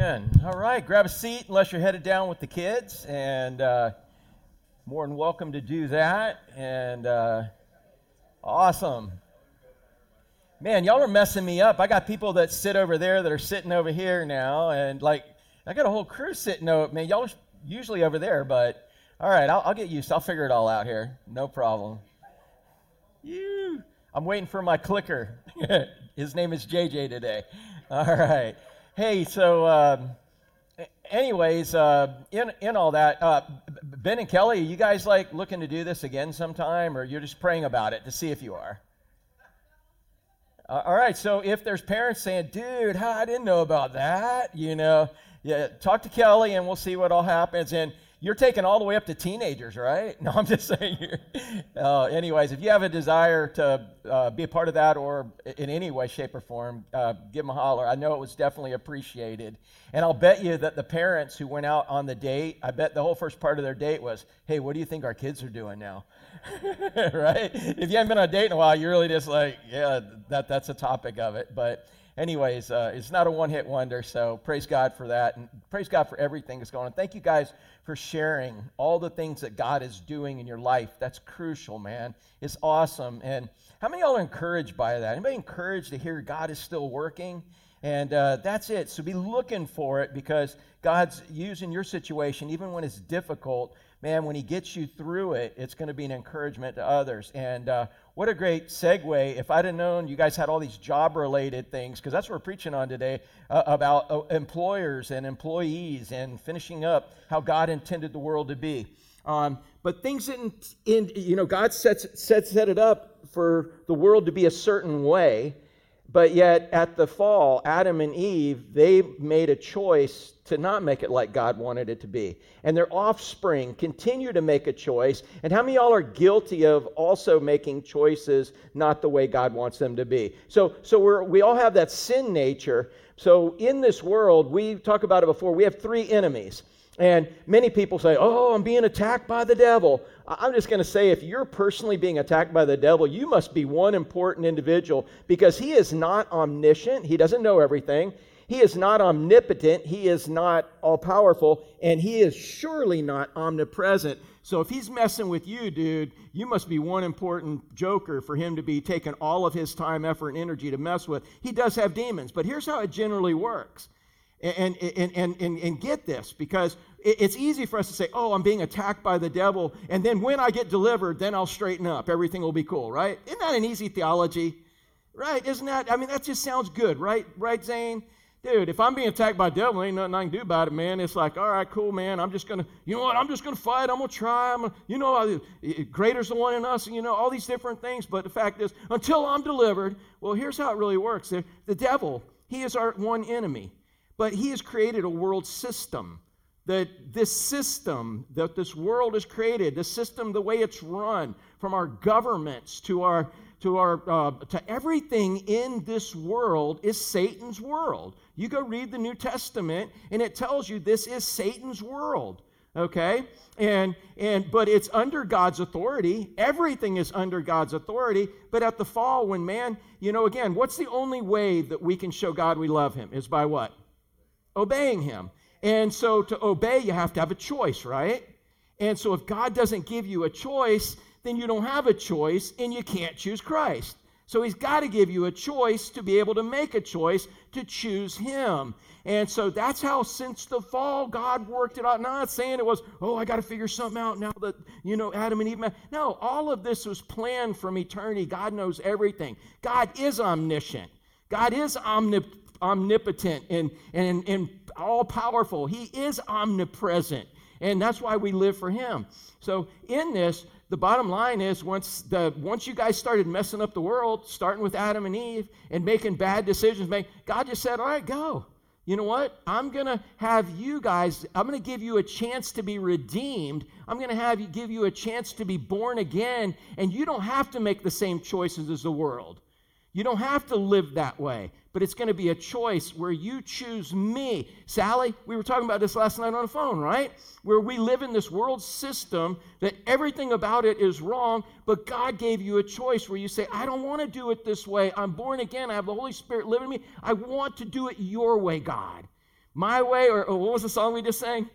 Amen. All right, grab a seat unless you're headed down with the kids, and uh, more than welcome to do that. And uh, awesome. Man, y'all are messing me up. I got people that sit over there that are sitting over here now, and like, I got a whole crew sitting over. Man, y'all are usually over there, but all right, I'll, I'll get used. I'll figure it all out here. No problem. You. I'm waiting for my clicker. His name is JJ today. All right. Hey, so um, anyways, uh, in in all that, uh, Ben and Kelly, you guys like looking to do this again sometime, or you're just praying about it to see if you are? Uh, all right. So if there's parents saying, "Dude, I didn't know about that," you know, yeah, talk to Kelly, and we'll see what all happens. And you're taking all the way up to teenagers, right? No, I'm just saying. Uh, anyways, if you have a desire to uh, be a part of that or in any way, shape, or form, uh, give them a holler. I know it was definitely appreciated. And I'll bet you that the parents who went out on the date, I bet the whole first part of their date was, hey, what do you think our kids are doing now? right? If you haven't been on a date in a while, you're really just like, yeah, that, that's a topic of it. But anyways, uh, it's not a one hit wonder. So praise God for that. And praise God for everything that's going on. Thank you guys for sharing all the things that God is doing in your life. That's crucial, man. It's awesome. And how many of y'all are encouraged by that? Anybody encouraged to hear God is still working? And uh, that's it. So be looking for it because God's using your situation, even when it's difficult. Man, when He gets you through it, it's going to be an encouragement to others. And uh, what a great segue. If I'd have known you guys had all these job related things, because that's what we're preaching on today uh, about uh, employers and employees and finishing up how God intended the world to be. Um, but things didn't, in, you know, God sets, set, set it up for the world to be a certain way. But yet, at the fall, Adam and Eve, they made a choice to not make it like God wanted it to be. And their offspring continue to make a choice. And how many y'all are guilty of also making choices not the way God wants them to be? So, so we're, we all have that sin nature. So, in this world, we talked about it before, we have three enemies. And many people say, Oh, I'm being attacked by the devil. I'm just going to say, if you're personally being attacked by the devil, you must be one important individual because he is not omniscient. He doesn't know everything. He is not omnipotent. He is not all powerful. And he is surely not omnipresent. So if he's messing with you, dude, you must be one important joker for him to be taking all of his time, effort, and energy to mess with. He does have demons, but here's how it generally works. And, and, and, and, and get this, because it's easy for us to say, oh, I'm being attacked by the devil, and then when I get delivered, then I'll straighten up. Everything will be cool, right? Isn't that an easy theology? Right? Isn't that? I mean, that just sounds good, right? Right, Zane? Dude, if I'm being attacked by devil, ain't nothing I can do about it, man. It's like, all right, cool, man. I'm just gonna, you know what? I'm just gonna fight. I'm gonna try. I'm, gonna, you know, greater's the one in us. and You know, all these different things. But the fact is, until I'm delivered, well, here's how it really works. The, devil, he is our one enemy. But he has created a world system. That this system that this world has created, the system, the way it's run, from our governments to our to our uh, to everything in this world is Satan's world. You go read the New Testament, and it tells you this is Satan's world. Okay, and and but it's under God's authority. Everything is under God's authority. But at the fall, when man, you know, again, what's the only way that we can show God we love Him is by what? obeying him. And so to obey, you have to have a choice, right? And so if God doesn't give you a choice, then you don't have a choice and you can't choose Christ. So he's got to give you a choice to be able to make a choice to choose him. And so that's how since the fall God worked it out. Not saying it was, oh, I got to figure something out now that, you know, Adam and Eve. Met. No, all of this was planned from eternity. God knows everything. God is omniscient. God is omnipotent omnipotent and, and, and all powerful. He is omnipresent. And that's why we live for him. So in this, the bottom line is once the once you guys started messing up the world, starting with Adam and Eve and making bad decisions, make, God just said, All right, go. You know what? I'm gonna have you guys, I'm gonna give you a chance to be redeemed. I'm gonna have you give you a chance to be born again, and you don't have to make the same choices as the world. You don't have to live that way, but it's going to be a choice where you choose me. Sally, we were talking about this last night on the phone, right? Where we live in this world system that everything about it is wrong, but God gave you a choice where you say, I don't want to do it this way. I'm born again. I have the Holy Spirit living in me. I want to do it your way, God. My way, or, or what was the song we just sang?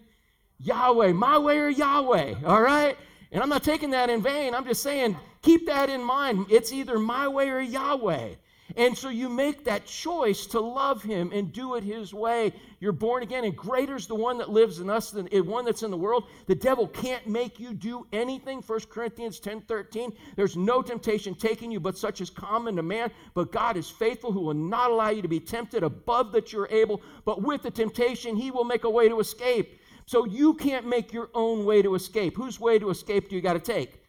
Yahweh, my way or Yahweh, all right? And I'm not taking that in vain. I'm just saying, keep that in mind. It's either my way or Yahweh. And so you make that choice to love him and do it his way. You're born again, and greater is the one that lives in us than the one that's in the world. The devil can't make you do anything. 1 Corinthians 10 13. There's no temptation taking you but such as common to man. But God is faithful, who will not allow you to be tempted above that you're able. But with the temptation, he will make a way to escape. So you can't make your own way to escape. Whose way to escape do you got to take?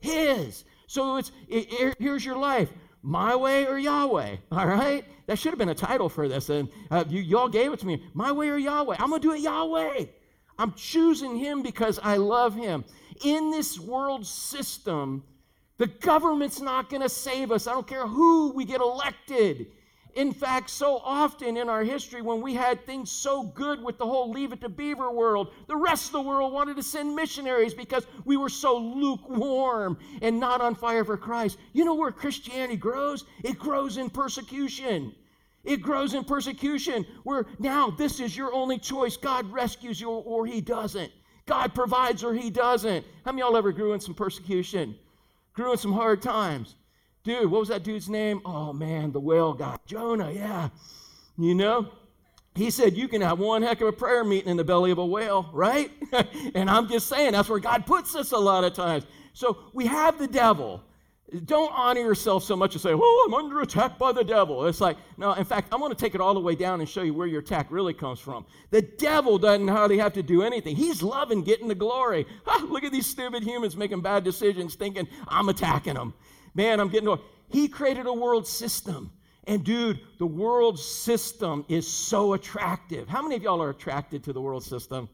His. So it's it, here's your life my way or Yahweh, all right? That should have been a title for this. And uh, you, y'all gave it to me. My way or Yahweh. I'm going to do it Yahweh. I'm choosing him because I love him. In this world system, the government's not going to save us. I don't care who we get elected. In fact, so often in our history, when we had things so good with the whole Leave It to Beaver world, the rest of the world wanted to send missionaries because we were so lukewarm and not on fire for Christ. You know where Christianity grows? It grows in persecution. It grows in persecution where now this is your only choice. God rescues you or he doesn't. God provides or he doesn't. How many y'all ever grew in some persecution? Grew in some hard times? Dude, what was that dude's name? Oh man, the whale guy. Jonah, yeah. You know? He said, You can have one heck of a prayer meeting in the belly of a whale, right? and I'm just saying, that's where God puts us a lot of times. So we have the devil. Don't honor yourself so much and say, Oh, I'm under attack by the devil. It's like, no, in fact, I'm going to take it all the way down and show you where your attack really comes from. The devil doesn't hardly have to do anything. He's loving getting the glory. look at these stupid humans making bad decisions, thinking, I'm attacking them. Man, I'm getting. old. He created a world system. And dude, the world system is so attractive. How many of y'all are attracted to the world system?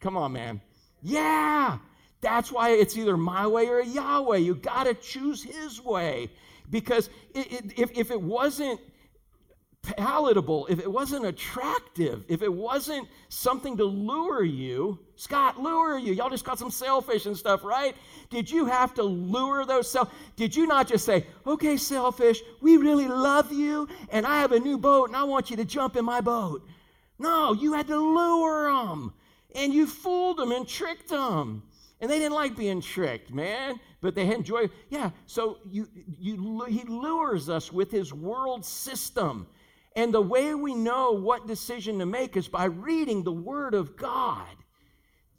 Come on, man. Yeah. That's why it's either my way or Yahweh. You got to choose his way. Because it, it, if, if it wasn't palatable, if it wasn't attractive, if it wasn't something to lure you, Scott, lure you. Y'all just got some sailfish and stuff, right? Did you have to lure those sail? Did you not just say, okay, sailfish, we really love you, and I have a new boat, and I want you to jump in my boat? No, you had to lure them, and you fooled them and tricked them. And they didn't like being tricked, man, but they enjoy. Yeah, so you, you, he lures us with his world system. And the way we know what decision to make is by reading the Word of God.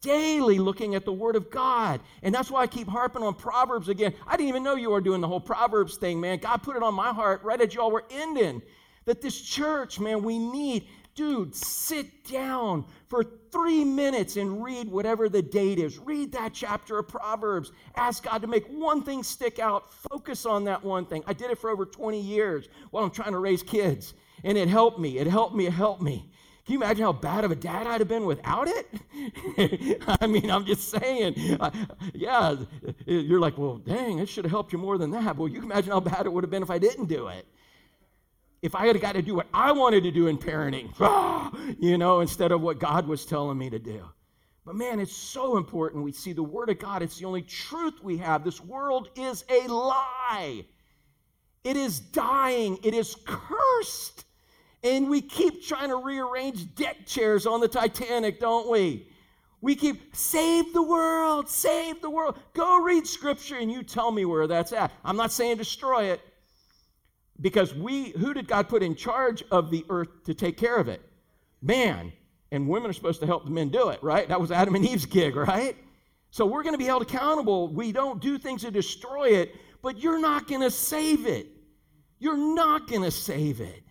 Daily looking at the Word of God. And that's why I keep harping on Proverbs again. I didn't even know you were doing the whole Proverbs thing, man. God put it on my heart right as y'all were ending. That this church, man, we need, dude, sit down for three minutes and read whatever the date is. Read that chapter of Proverbs. Ask God to make one thing stick out. Focus on that one thing. I did it for over 20 years while I'm trying to raise kids. And it helped me. It helped me. It helped me. Can you imagine how bad of a dad I'd have been without it? I mean, I'm just saying. Yeah, you're like, well, dang, it should have helped you more than that. Well, you can imagine how bad it would have been if I didn't do it. If I had got to do what I wanted to do in parenting, you know, instead of what God was telling me to do. But man, it's so important. We see the Word of God, it's the only truth we have. This world is a lie, it is dying, it is cursed. And we keep trying to rearrange deck chairs on the Titanic, don't we? We keep, save the world, save the world. Go read scripture and you tell me where that's at. I'm not saying destroy it because we, who did God put in charge of the earth to take care of it? Man. And women are supposed to help the men do it, right? That was Adam and Eve's gig, right? So we're going to be held accountable. We don't do things to destroy it, but you're not going to save it. You're not going to save it.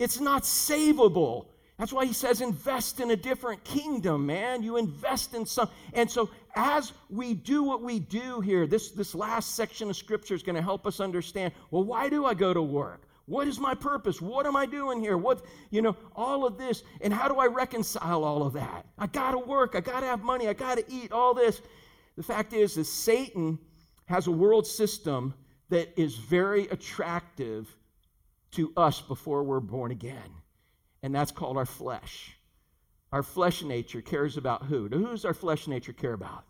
It's not savable. That's why he says invest in a different kingdom, man. You invest in some. And so as we do what we do here, this, this last section of scripture is going to help us understand, well, why do I go to work? What is my purpose? What am I doing here? What, you know, all of this. And how do I reconcile all of that? I got to work. I got to have money. I got to eat all this. The fact is, is Satan has a world system that is very attractive to us before we're born again. And that's called our flesh. Our flesh nature cares about who? Who's our flesh nature care about?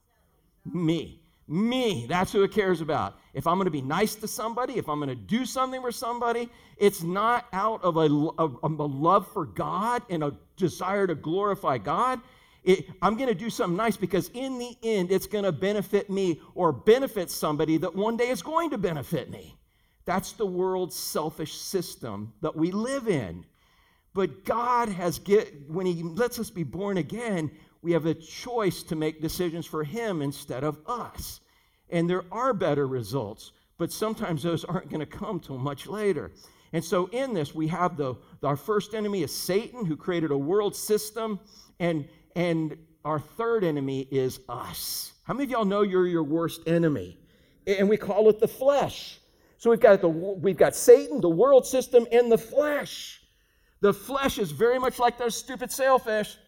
Me. Me. That's who it cares about. If I'm going to be nice to somebody, if I'm going to do something for somebody, it's not out of a, a, a love for God and a desire to glorify God. It, I'm going to do something nice because in the end, it's going to benefit me or benefit somebody that one day is going to benefit me. That's the world's selfish system that we live in. But God has get when He lets us be born again, we have a choice to make decisions for Him instead of us. And there are better results, but sometimes those aren't going to come till much later. And so in this, we have the our first enemy is Satan, who created a world system, and and our third enemy is us. How many of y'all know you're your worst enemy? And we call it the flesh. So we've got the we've got Satan, the world system, and the flesh. The flesh is very much like those stupid sailfish.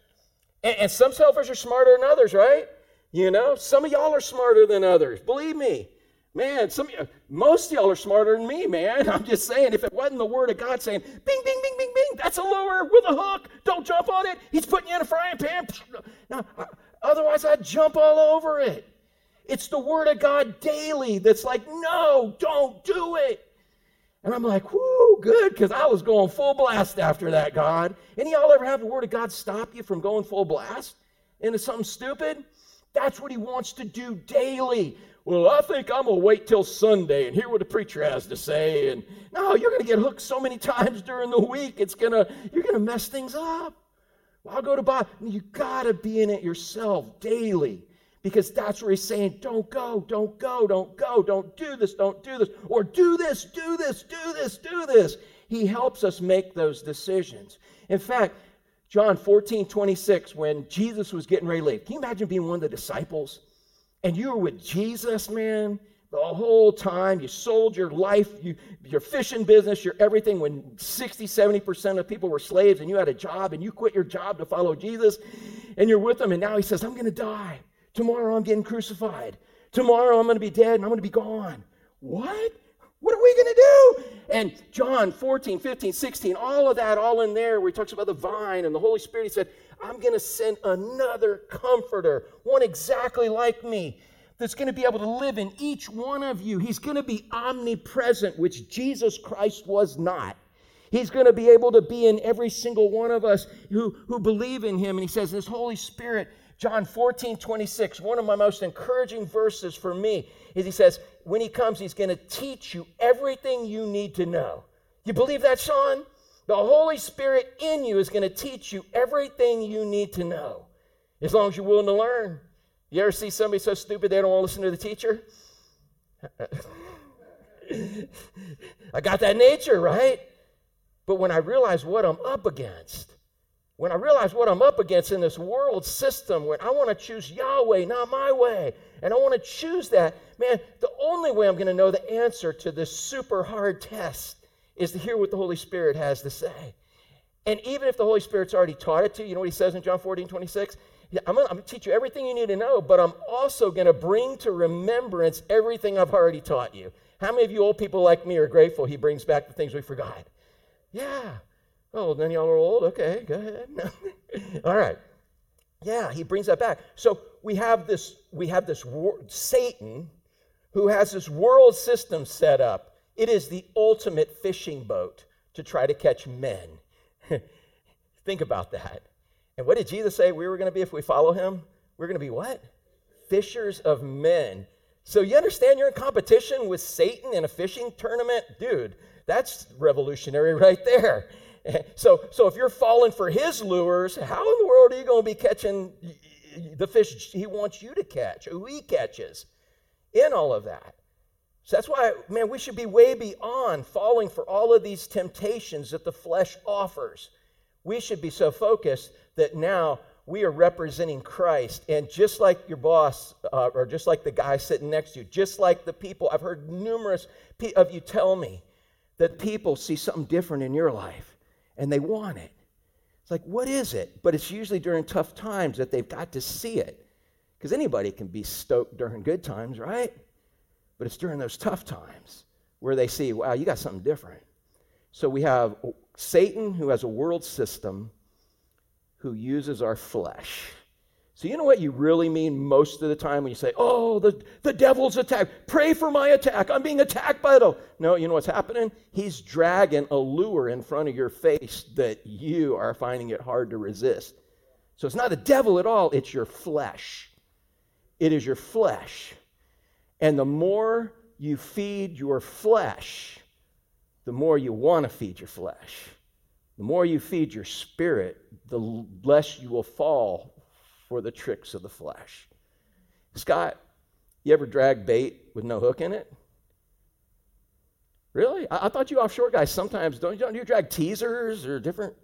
And, and some sailfish are smarter than others, right? You know, some of y'all are smarter than others. Believe me. Man, some most of y'all are smarter than me, man. I'm just saying, if it wasn't the word of God saying, bing, bing, bing, bing, bing, that's a lure with a hook. Don't jump on it. He's putting you in a frying pan. No, otherwise, I'd jump all over it. It's the word of God daily that's like, no, don't do it. And I'm like, whoo, good, because I was going full blast after that, God. Any y'all ever have the word of God stop you from going full blast into something stupid? That's what he wants to do daily. Well, I think I'm going to wait till Sunday and hear what the preacher has to say. And no, you're going to get hooked so many times during the week, it's going to, you're going to mess things up. Well, I'll go to Bob. You got to be in it yourself daily because that's where he's saying, don't go, don't go, don't go, don't do this, don't do this, or do this, do this, do this, do this. He helps us make those decisions. In fact, John 14, 26, when Jesus was getting ready to leave, can you imagine being one of the disciples? and you were with Jesus, man, the whole time. You sold your life, you, your fishing business, your everything when 60, 70% of people were slaves and you had a job and you quit your job to follow Jesus and you're with him. And now he says, I'm going to die. Tomorrow I'm getting crucified. Tomorrow I'm going to be dead and I'm going to be gone. What? What are we going to do? And John 14, 15, 16, all of that, all in there, where he talks about the vine and the Holy Spirit, he said, I'm going to send another comforter, one exactly like me, that's going to be able to live in each one of you. He's going to be omnipresent, which Jesus Christ was not. He's going to be able to be in every single one of us who, who believe in him. And he says, This Holy Spirit, John 14, 26, one of my most encouraging verses for me is he says, when he comes, he's going to teach you everything you need to know. You believe that, Sean? The Holy Spirit in you is going to teach you everything you need to know, as long as you're willing to learn. You ever see somebody so stupid they don't want to listen to the teacher? I got that nature, right? But when I realize what I'm up against, when I realize what I'm up against in this world system, when I want to choose Yahweh, not my way, and I want to choose that, man, the only way I'm going to know the answer to this super hard test is to hear what the Holy Spirit has to say. And even if the Holy Spirit's already taught it to you, you know what he says in John 14, 26? I'm going to teach you everything you need to know, but I'm also going to bring to remembrance everything I've already taught you. How many of you old people like me are grateful he brings back the things we forgot? Yeah. Oh, then y'all are old? Okay, go ahead. All right. Yeah, he brings that back. So we have this, we have this war- Satan who has this world system set up it is the ultimate fishing boat to try to catch men. Think about that. And what did Jesus say we were going to be if we follow him? We're going to be what? Fishers of men. So you understand you're in competition with Satan in a fishing tournament? Dude, that's revolutionary right there. So, so if you're falling for his lures, how in the world are you going to be catching the fish he wants you to catch, who he catches in all of that? So that's why, man, we should be way beyond falling for all of these temptations that the flesh offers. We should be so focused that now we are representing Christ. And just like your boss, uh, or just like the guy sitting next to you, just like the people, I've heard numerous of you tell me that people see something different in your life and they want it. It's like, what is it? But it's usually during tough times that they've got to see it. Because anybody can be stoked during good times, right? But it's during those tough times where they see, wow, you got something different. So we have Satan, who has a world system, who uses our flesh So, you know what you really mean most of the time when you say, Oh, the, the devil's attack. Pray for my attack. I'm being attacked by the. No, you know what's happening? He's dragging a lure in front of your face that you are finding it hard to resist. So, it's not the devil at all, it's your flesh. It is your flesh. And the more you feed your flesh, the more you want to feed your flesh. The more you feed your spirit, the less you will fall for the tricks of the flesh. Scott, you ever drag bait with no hook in it? Really? I, I thought you offshore guys sometimes don't, you? don't you drag teasers or different?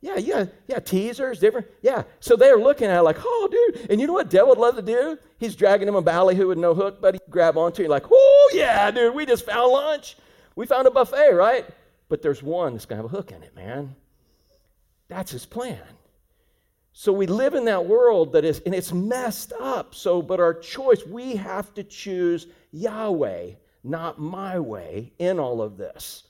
Yeah, yeah, yeah, teasers, different. Yeah. So they're looking at it like, oh, dude. And you know what Dale would love to do? He's dragging him a ballyhoo with no hook, but he grab onto you like, oh, yeah, dude, we just found lunch. We found a buffet, right? But there's one that's going to have a hook in it, man. That's his plan. So we live in that world that is, and it's messed up. So, but our choice, we have to choose Yahweh, not my way, in all of this.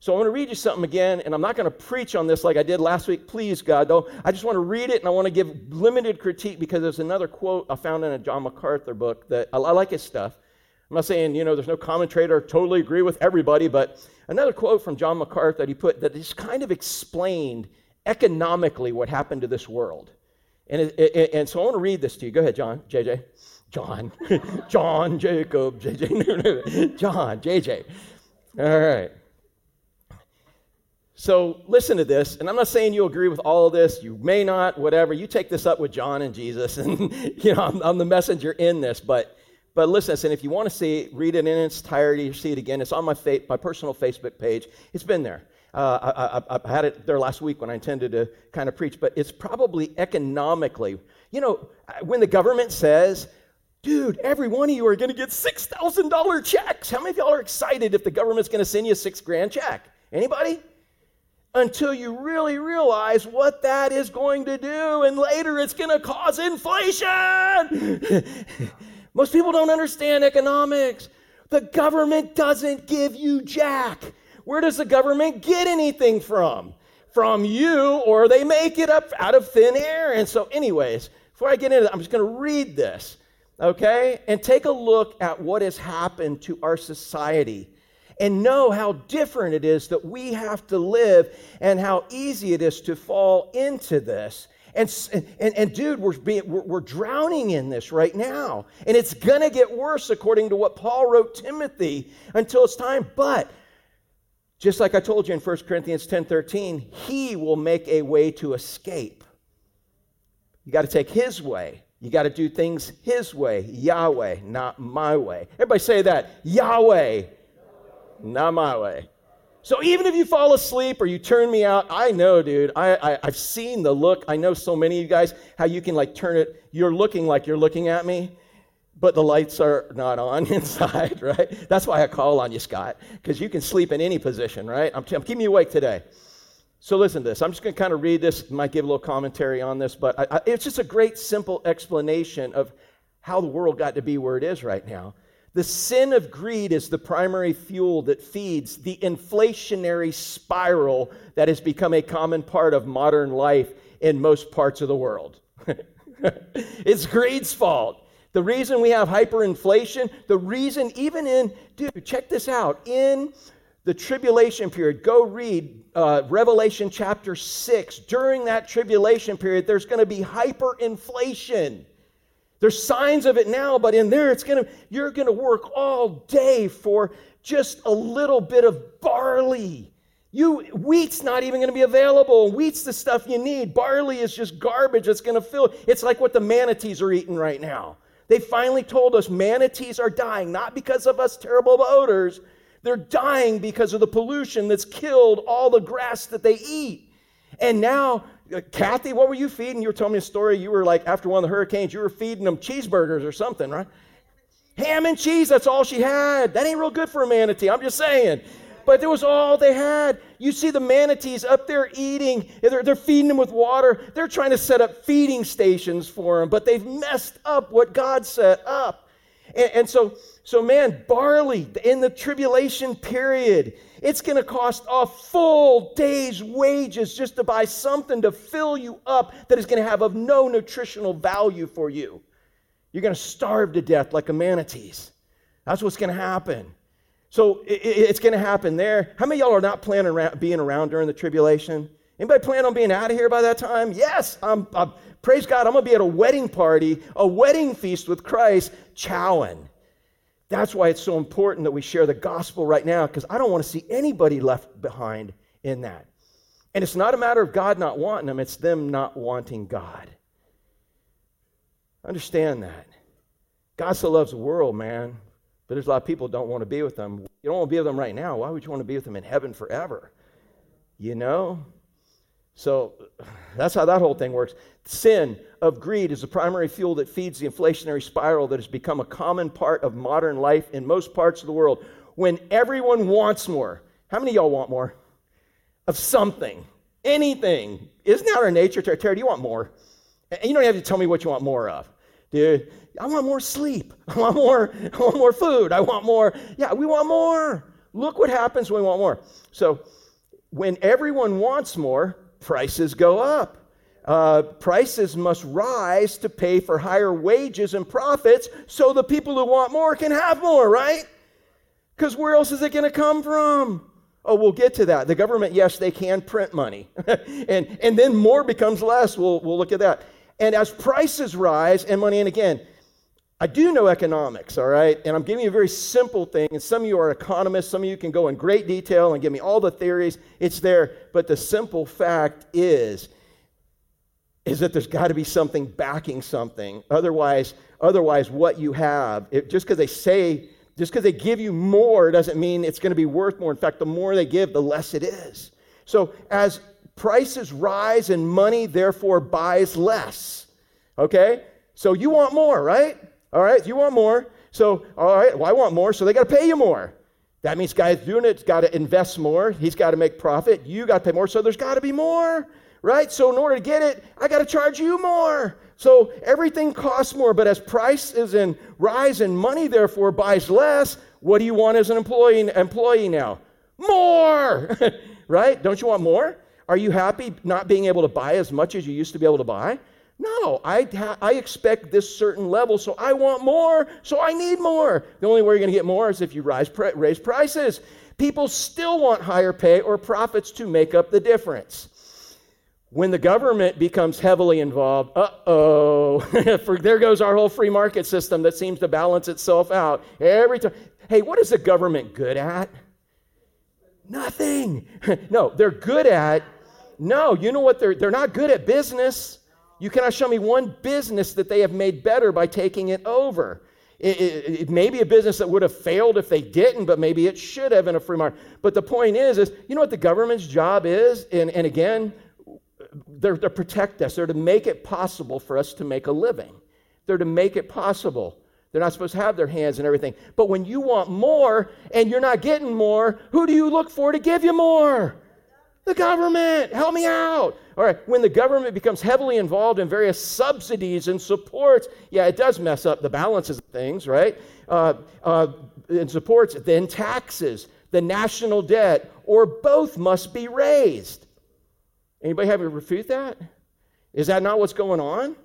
So I want to read you something again, and I'm not going to preach on this like I did last week. Please, God, though. I just want to read it, and I want to give limited critique because there's another quote I found in a John MacArthur book that I, I like his stuff. I'm not saying, you know, there's no commentator totally agree with everybody, but another quote from John MacArthur that he put that just kind of explained economically what happened to this world. And, it, it, and so I want to read this to you. Go ahead, John, JJ. John, John, Jacob, JJ, John, JJ. All right. So listen to this, and I'm not saying you agree with all of this. You may not, whatever. You take this up with John and Jesus, and you know I'm, I'm the messenger in this. But but listen, and if you want to see read it in its entirety, see it again. It's on my fa- my personal Facebook page. It's been there. Uh, I, I, I, had it there last week when I intended to kind of preach, but it's probably economically. You know, when the government says, dude, every one of you are going to get $6,000 checks. How many of y'all are excited if the government's going to send you a six grand check? Anybody? until you really realize what that is going to do, and later it's going to cause inflation. Most people don't understand economics. The government doesn't give you jack. Where does the government get anything from? From you, or they make it up out of thin air. And so, anyways, before I get into it, I'm just going to read this, okay? And take a look at what has happened to our society and know how different it is that we have to live and how easy it is to fall into this. And, and, and dude, we're, being, we're, we're drowning in this right now. And it's going to get worse, according to what Paul wrote Timothy, until it's time. But just like I told you in 1 Corinthians 10:13, he will make a way to escape. You got to take his way. You got to do things his way, Yahweh, not my way. Everybody say that Yahweh, not my way. So even if you fall asleep or you turn me out, I know, dude. I, I, have seen the look. I know so many of you guys how you can like turn it. You're looking like you're looking at me, but the lights are not on inside, right? That's why I call on you, Scott, because you can sleep in any position, right? I'm, I'm keeping you awake today. So listen to this. I'm just going to kind of read this. Might give a little commentary on this, but I, I, it's just a great, simple explanation of how the world got to be where it is right now. The sin of greed is the primary fuel that feeds the inflationary spiral that has become a common part of modern life in most parts of the world. it's greed's fault. The reason we have hyperinflation, the reason, even in, dude, check this out, in the tribulation period, go read uh, Revelation chapter 6. During that tribulation period, there's going to be hyperinflation. There's signs of it now, but in there it's going to you're going to work all day for just a little bit of barley. You wheat's not even going to be available. Wheat's the stuff you need. Barley is just garbage that's going to fill. It's like what the manatees are eating right now. They finally told us manatees are dying not because of us terrible odors. They're dying because of the pollution that's killed all the grass that they eat. And now uh, Kathy, what were you feeding? You were telling me a story. You were like, after one of the hurricanes, you were feeding them cheeseburgers or something, right? Ham and cheese, that's all she had. That ain't real good for a manatee. I'm just saying. But it was all they had. You see the manatees up there eating, they're, they're feeding them with water. They're trying to set up feeding stations for them, but they've messed up what God set up. And, and so, so, man, barley in the tribulation period, It's going to cost a full day's wages just to buy something to fill you up that is going to have of no nutritional value for you. You're going to starve to death like a manatees. That's what's going to happen. So it's going to happen there. How many y'all are not planning on being around during the tribulation? Anybody plan on being out of here by that time? Yes, I'm, I'm praise God, I'm going to be at a wedding party, a wedding feast with Christ, chowing. That's why it's so important that we share the gospel right now, because I don't want to see anybody left behind in that. And it's not a matter of God not wanting them, it's them not wanting God. Understand that. God so loves the world, man. But there's a lot of people don't want to be with them. You don't want to be with them right now. Why would you want to be with them in heaven forever? You know? So that's how that whole thing works. Sin of greed is the primary fuel that feeds the inflationary spiral that has become a common part of modern life in most parts of the world. When everyone wants more, how many y'all want more? Of something, anything. Isn't that our nature? Terry, do you want more? And you don't have to tell me what you want more of. Dude, I want more sleep. I want more, I want more food. I want more. Yeah, we want more. Look what happens when we want more. So when everyone wants more, prices go up. Uh, prices must rise to pay for higher wages and profits so the people who want more can have more, right? Because where else is it going to come from? Oh, we'll get to that. The government, yes, they can print money. and, and then more becomes less. We'll, we'll look at that. And as prices rise and money, and again, I do know economics, all right? And I'm giving you a very simple thing. And some of you are economists. Some of you can go in great detail and give me all the theories. It's there. But the simple fact is, is that there's got to be something backing something. Otherwise, otherwise, what you have, it, just because they say, just because they give you more doesn't mean it's going to be worth more. In fact, the more they give, the less it is. So as prices rise and money therefore buys less. Okay? So you want more, right? All right, you want more. So, all right, well, I want more, so they got to pay you more. That means guy's doing it's got to invest more. He's got to make profit. You got to pay more, so there's got to be more, right? So in order to get it, I got to charge you more. So everything costs more, but as prices and rise and money therefore buys less, what do you want as an employee employee now? More, right? Don't you want more? Are you happy not being able to buy as much as you used to be able to buy? No, I, I expect this certain level, so I want more, so I need more. The only way you're going to get more is if you rise, raise prices. People still want higher pay or profits to make up the difference. When the government becomes heavily involved, uh oh, there goes our whole free market system that seems to balance itself out every time. Hey, what is the government good at? Nothing. no, they're good at, no, you know what? They're, they're not good at business. You cannot show me one business that they have made better by taking it over. It, it, it, may be a business that would have failed if they didn't, but maybe it should have in a free market. But the point is, is you know what the government's job is? And, and again, they're to protect us. They're to make it possible for us to make a living. They're to make it possible. They're not supposed to have their hands and everything. But when you want more and you're not getting more, who do you look for to give you more? The government, help me out. All right, when the government becomes heavily involved in various subsidies and supports, yeah, it does mess up the balances of things, right? Uh, uh, and supports, then taxes, the national debt, or both must be raised. Anybody have to refute that? Is that not what's going on?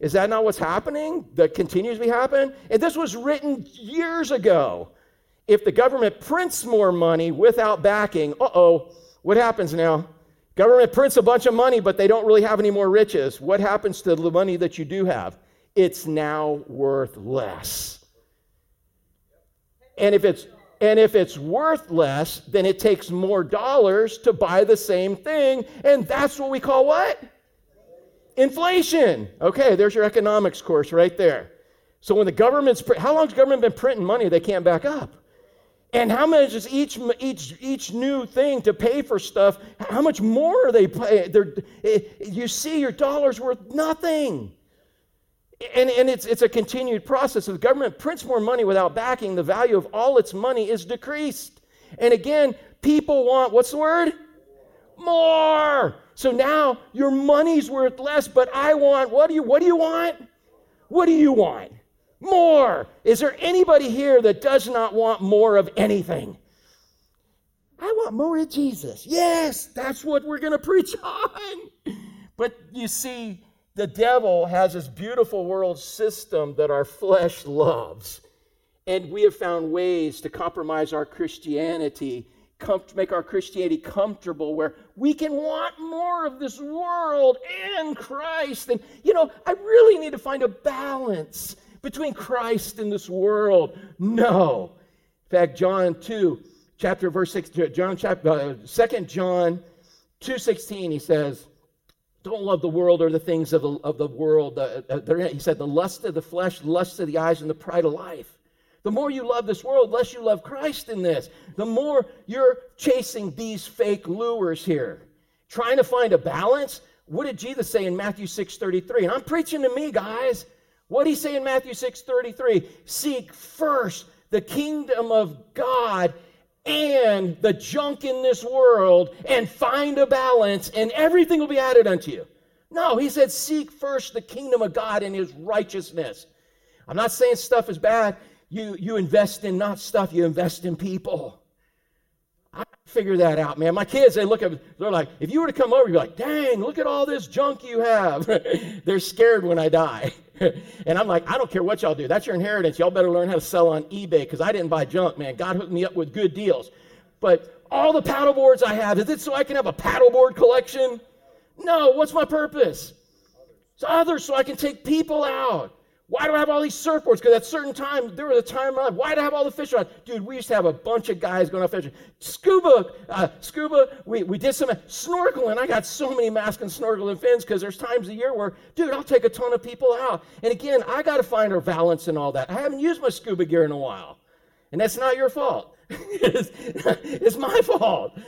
Is that not what's happening that continues to be happening? And this was written years ago. If the government prints more money without backing, uh oh, what happens now? Government prints a bunch of money, but they don't really have any more riches. What happens to the money that you do have? It's now worth less. And if it's and if it's worth less, then it takes more dollars to buy the same thing, and that's what we call what? Inflation. Okay, there's your economics course right there. So when the government's how long's government been printing money they can't back up? And how much is each, each, each new thing to pay for stuff? How much more are they paying? Eh, you see, your dollar's worth nothing. And, and it's, it's a continued process. The government prints more money without backing, the value of all its money is decreased. And again, people want, what's the word? More. So now your money's worth less, but I want, what do you, what do you want? What do you want? More. Is there anybody here that does not want more of anything? I want more of Jesus. Yes, that's what we're going to preach on. But you see, the devil has this beautiful world system that our flesh loves. And we have found ways to compromise our Christianity, com- make our Christianity comfortable, where we can want more of this world and Christ. And, you know, I really need to find a balance between Christ and this world. No. In fact, John 2, chapter verse 6, John chapter, uh, 2 John 2.16, he says, don't love the world or the things of the, of the world. Uh, uh, he said, the lust of the flesh, lust of the eyes, and the pride of life. The more you love this world, less you love Christ in this. The more you're chasing these fake lures here, trying to find a balance. What did Jesus say in Matthew 6 33? And I'm preaching to me, guys. What did he say in Matthew 6 33? Seek first the kingdom of God and the junk in this world and find a balance, and everything will be added unto you. No, he said, Seek first the kingdom of God and his righteousness. I'm not saying stuff is bad. You, you invest in not stuff, you invest in people. I figure that out, man. My kids, they look at they're like, if you were to come over, you'd be like, dang, look at all this junk you have. they're scared when I die. and I'm like, I don't care what y'all do. That's your inheritance. Y'all better learn how to sell on eBay because I didn't buy junk, man. God hooked me up with good deals. But all the paddle boards I have, is it so I can have a paddleboard collection? No, what's my purpose? It's others so I can take people out. Why do I have all these surfboards? Because at certain time, there was a time in my life. Why do I have all the fish on? Dude, we used to have a bunch of guys going out fishing. Scuba, uh, scuba, we, we did some snorkeling. I got so many masks and snorkeling fins because there's times a year where, dude, I'll take a ton of people out. And again, I got to find a balance and all that. I haven't used my scuba gear in a while. And that's not your fault. it's, it's my fault.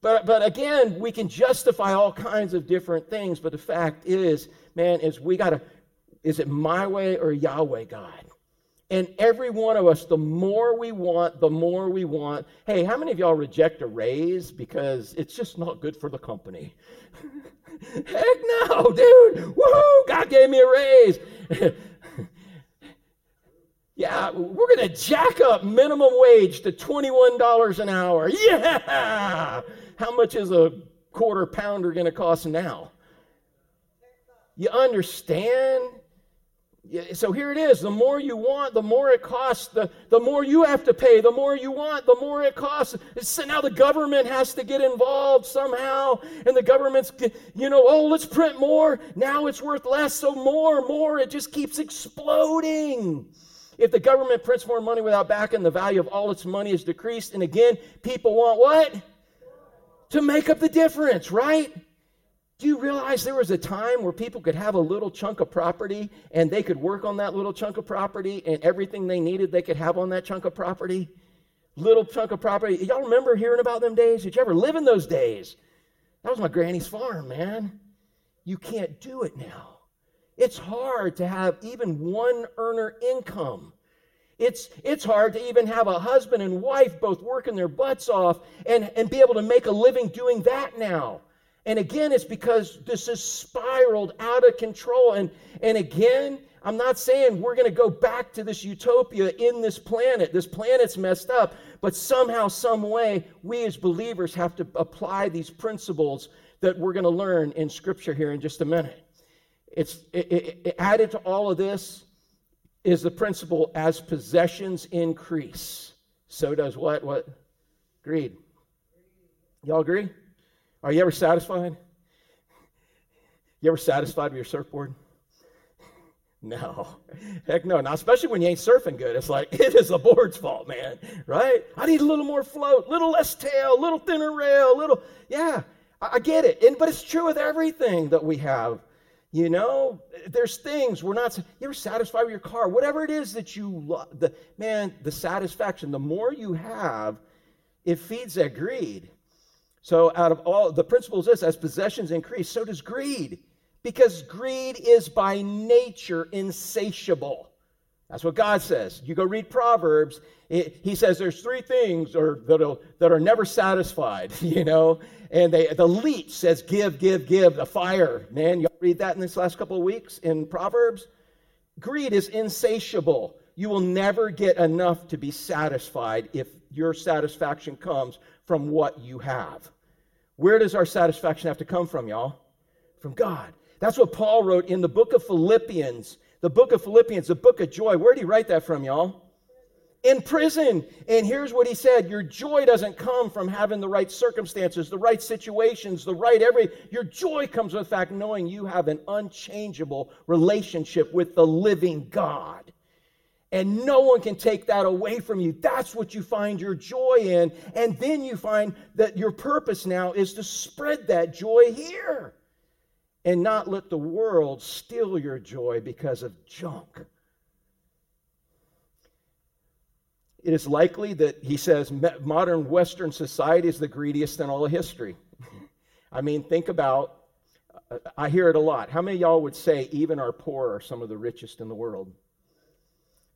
But, but again, we can justify all kinds of different things. But the fact is, man, is we got to is it my way or Yahweh God? And every one of us, the more we want, the more we want. Hey, how many of y'all reject a raise because it's just not good for the company? Heck no, dude. Woohoo, God gave me a raise. yeah, we're going to jack up minimum wage to $21 an hour. Yeah. How much is a quarter pounder going to cost now? You understand? So here it is. The more you want, the more it costs. The, the more you have to pay. The more you want, the more it costs. So now the government has to get involved somehow. And the government's, you know, oh, let's print more. Now it's worth less. So more, more. It just keeps exploding. If the government prints more money without backing, the value of all its money is decreased. And again, people want what? To make up the difference, right? Do you realize there was a time where people could have a little chunk of property and they could work on that little chunk of property and everything they needed they could have on that chunk of property? Little chunk of property. Y'all remember hearing about them days? Did you ever live in those days? That was my granny's farm, man. You can't do it now. It's hard to have even one earner income. It's, it's hard to even have a husband and wife both working their butts off and, and be able to make a living doing that now. And again, it's because this has spiraled out of control. And, and again, I'm not saying we're going to go back to this utopia in this planet. This planet's messed up, but somehow, some way, we as believers have to apply these principles that we're going to learn in Scripture here in just a minute. It's it, it, it added to all of this is the principle as possessions increase, so does what? What? Greed. Y'all agree? Are you ever satisfied? You ever satisfied with your surfboard? No. Heck no. Now, especially when you ain't surfing good. It's like, it is the board's fault, man. Right? I need a little more float, a little less tail, a little thinner rail, a little. Yeah, I, I get it. And, but it's true with everything that we have. You know, there's things we're not. You ever satisfied with your car? Whatever it is that you love, the man, the satisfaction. The more you have, it feeds that greed. So, out of all the principle is this as possessions increase, so does greed, because greed is by nature insatiable. That's what God says. You go read Proverbs, it, he says there's three things or, that, that are never satisfied, you know. And they, the leech says, give, give, give, the fire. Man, you read that in this last couple of weeks in Proverbs? Greed is insatiable. You will never get enough to be satisfied if your satisfaction comes from what you have. Where does our satisfaction have to come from, y'all? From God. That's what Paul wrote in the book of Philippians. The book of Philippians, the book of joy. Where did he write that from, y'all? in prison. And here's what he said Your joy doesn't come from having the right circumstances, the right situations, the right every. Your joy comes with the fact knowing you have an unchangeable relationship with the living God. And no one can take that away from you. That's what you find your joy in. And then you find that your purpose now is to spread that joy here and not let the world steal your joy because of junk. It is likely that he says modern Western society is the greediest in all of history. I mean, think about, uh, I hear it a lot. How many y'all would say even our poor are some of the richest in the world?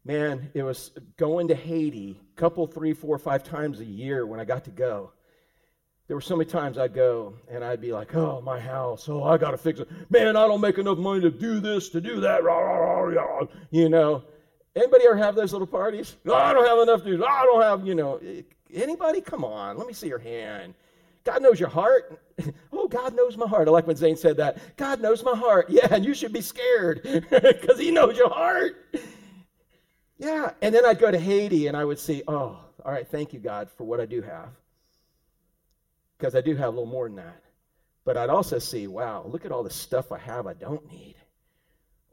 Man, it was going to Haiti a couple, three, four, five times a year when I got to go. There were so many times I'd go and I'd be like, oh, my house, oh, I got to fix it. Man, I don't make enough money to do this, to do that, you know. Anybody ever have those little parties? No, I don't have enough to. I don't have, you know. Anybody? Come on, let me see your hand. God knows your heart. oh, God knows my heart. I like when Zane said that. God knows my heart. Yeah, and you should be scared because He knows your heart. Yeah, and then I'd go to Haiti and I would see, oh, all right, thank you, God, for what I do have. Because I do have a little more than that. But I'd also see, wow, look at all the stuff I have I don't need.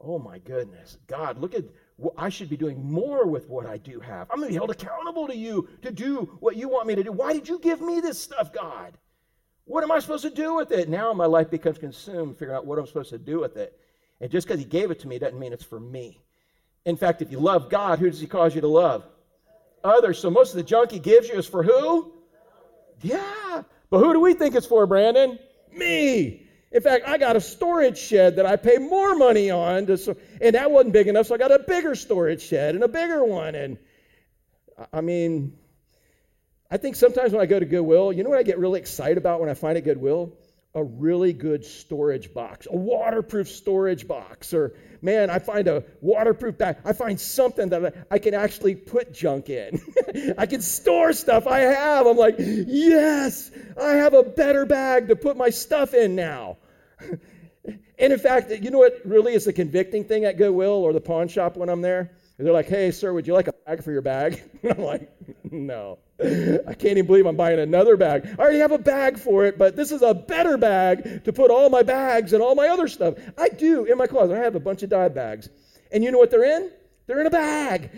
Oh my goodness. God, look at what I should be doing more with what I do have. I'm going to be held accountable to you to do what you want me to do. Why did you give me this stuff, God? What am I supposed to do with it? Now my life becomes consumed figuring out what I'm supposed to do with it. And just because He gave it to me doesn't mean it's for me. In fact, if you love God, who does He cause you to love? Others. So most of the junk He gives you is for who? Yeah. But who do we think it's for, Brandon? Me. In fact, I got a storage shed that I pay more money on, to, and that wasn't big enough, so I got a bigger storage shed and a bigger one. And I mean, I think sometimes when I go to Goodwill, you know what I get really excited about when I find a Goodwill? A really good storage box, a waterproof storage box, or man, I find a waterproof bag. I find something that I can actually put junk in. I can store stuff I have. I'm like, yes, I have a better bag to put my stuff in now. and in fact, you know what really is the convicting thing at Goodwill or the pawn shop when I'm there? They're like, hey, sir, would you like a bag for your bag? I'm like, no. I can't even believe I'm buying another bag. I already have a bag for it, but this is a better bag to put all my bags and all my other stuff. I do in my closet. I have a bunch of dry bags. And you know what they're in? They're in a bag.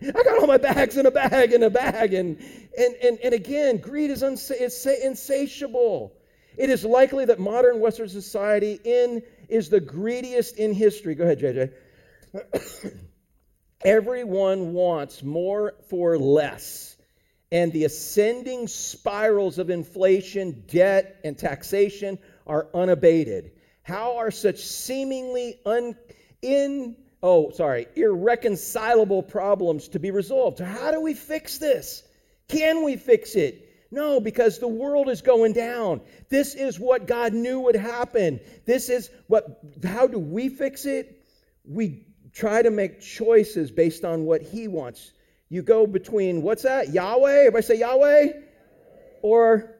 I got all my bags in a bag in a bag. And, and, and, and again, greed is unsa- insatiable. It is likely that modern Western society in is the greediest in history. Go ahead, JJ. Everyone wants more for less. And the ascending spirals of inflation, debt, and taxation are unabated. How are such seemingly un, in oh sorry irreconcilable problems to be resolved? How do we fix this? Can we fix it? No, because the world is going down. This is what God knew would happen. This is what, how do we fix it? We try to make choices based on what He wants. You go between, what's that? Yahweh? Everybody say Yahweh? Or,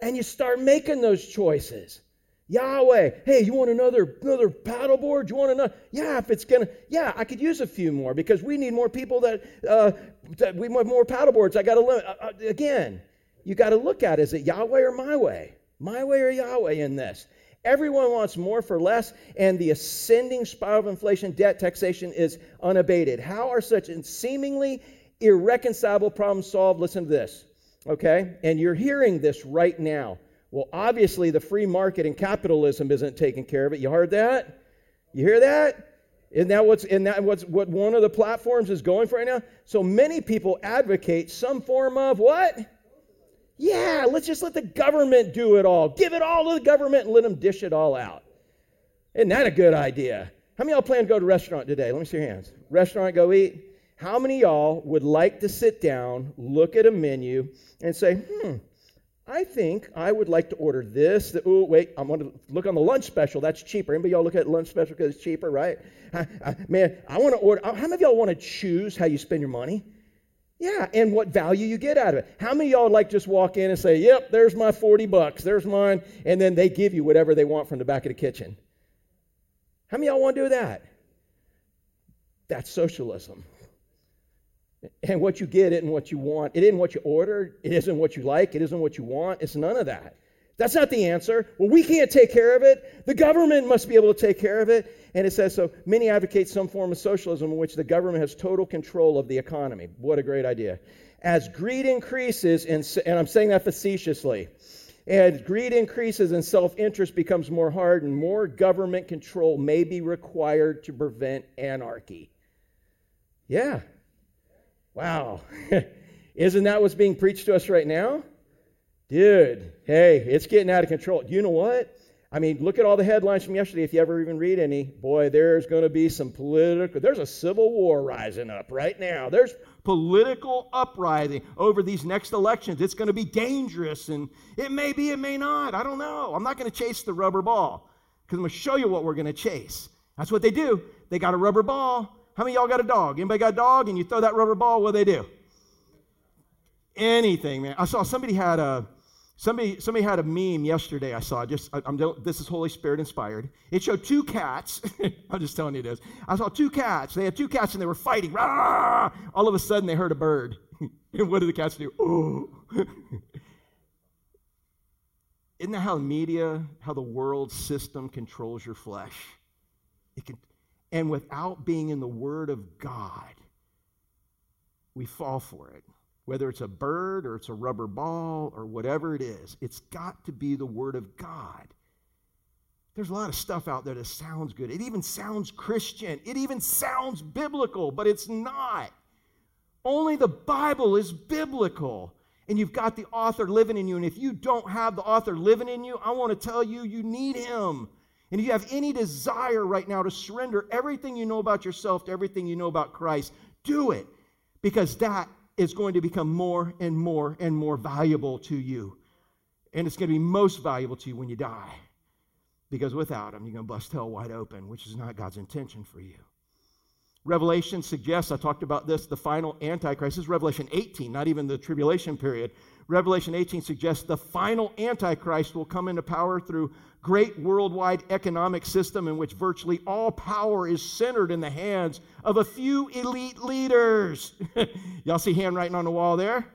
and you start making those choices. Yahweh, hey, you want another another paddleboard? You want another? Yeah, if it's gonna, yeah, I could use a few more because we need more people that, uh, that we want more paddleboards. I got to uh, uh, again you got to look at is it Yahweh or my way? My way or Yahweh in this? Everyone wants more for less, and the ascending spiral of inflation, debt, taxation is unabated. How are such seemingly irreconcilable problems solved? Listen to this, okay? And you're hearing this right now. Well, obviously, the free market and capitalism isn't taking care of it. You heard that? You hear that? Isn't that what's in that what's what one of the platforms is going for right now? So many people advocate some form of what? Yeah, let's just let the government do it all. Give it all to the government and let them dish it all out. Isn't that a good idea? How many y'all plan to go to restaurant today? Let me see your hands. Restaurant, go eat. How many y'all would like to sit down, look at a menu, and say, hmm, I think I would like to order this. The, oh, wait, I'm going to look on the lunch special. That's cheaper. Anybody y'all look at lunch special because it's cheaper, right? I, I, man, I want to order. How many of y'all want to choose how you spend your money? Yeah, and what value you get out of it. How many y'all like just walk in and say, "Yep, there's my 40 bucks. There's mine," and then they give you whatever they want from the back of the kitchen? How many y'all want to do that? That's socialism. And what you get isn't what you want. It isn't what you ordered. It isn't what you like. It isn't what you want. It's none of that. That's not the answer. Well, we can't take care of it. The government must be able to take care of it. And it says so many advocate some form of socialism in which the government has total control of the economy. What a great idea. As greed increases, and, and I'm saying that facetiously, as greed increases and self interest becomes more hardened, more government control may be required to prevent anarchy. Yeah. Wow. Isn't that what's being preached to us right now? Dude, hey, it's getting out of control. You know what? I mean, look at all the headlines from yesterday. If you ever even read any, boy, there's going to be some political, there's a civil war rising up right now. There's political uprising over these next elections. It's going to be dangerous, and it may be, it may not. I don't know. I'm not going to chase the rubber ball because I'm going to show you what we're going to chase. That's what they do. They got a rubber ball. How many y'all got a dog? Anybody got a dog? And you throw that rubber ball, what do they do? Anything, man. I saw somebody had a Somebody, somebody had a meme yesterday I saw. Just I, am this is Holy Spirit inspired. It showed two cats. I'm just telling you this. I saw two cats. They had two cats and they were fighting. All of a sudden they heard a bird. and what did the cats do? Oh. Isn't that how media, how the world system controls your flesh? It can, and without being in the Word of God, we fall for it whether it's a bird or it's a rubber ball or whatever it is, it's got to be the Word of God. There's a lot of stuff out there that sounds good. It even sounds Christian. It even sounds biblical, but it's not. Only the Bible is biblical. And you've got the author living in you. And if you don't have the author living in you, I want to tell you, you need him. And if you have any desire right now to surrender everything you know about yourself to everything you know about Christ, do it. Because that is going to become more and more and more valuable to you. And it's going to be most valuable to you when you die. Because without him, you're going to bust hell wide open, which is not God's intention for you. Revelation suggests, I talked about this, the final Antichrist. This is Revelation 18, not even the tribulation period. Revelation 18 suggests the final Antichrist will come into power through great worldwide economic system in which virtually all power is centered in the hands of a few elite leaders. Y'all see handwriting on the wall there?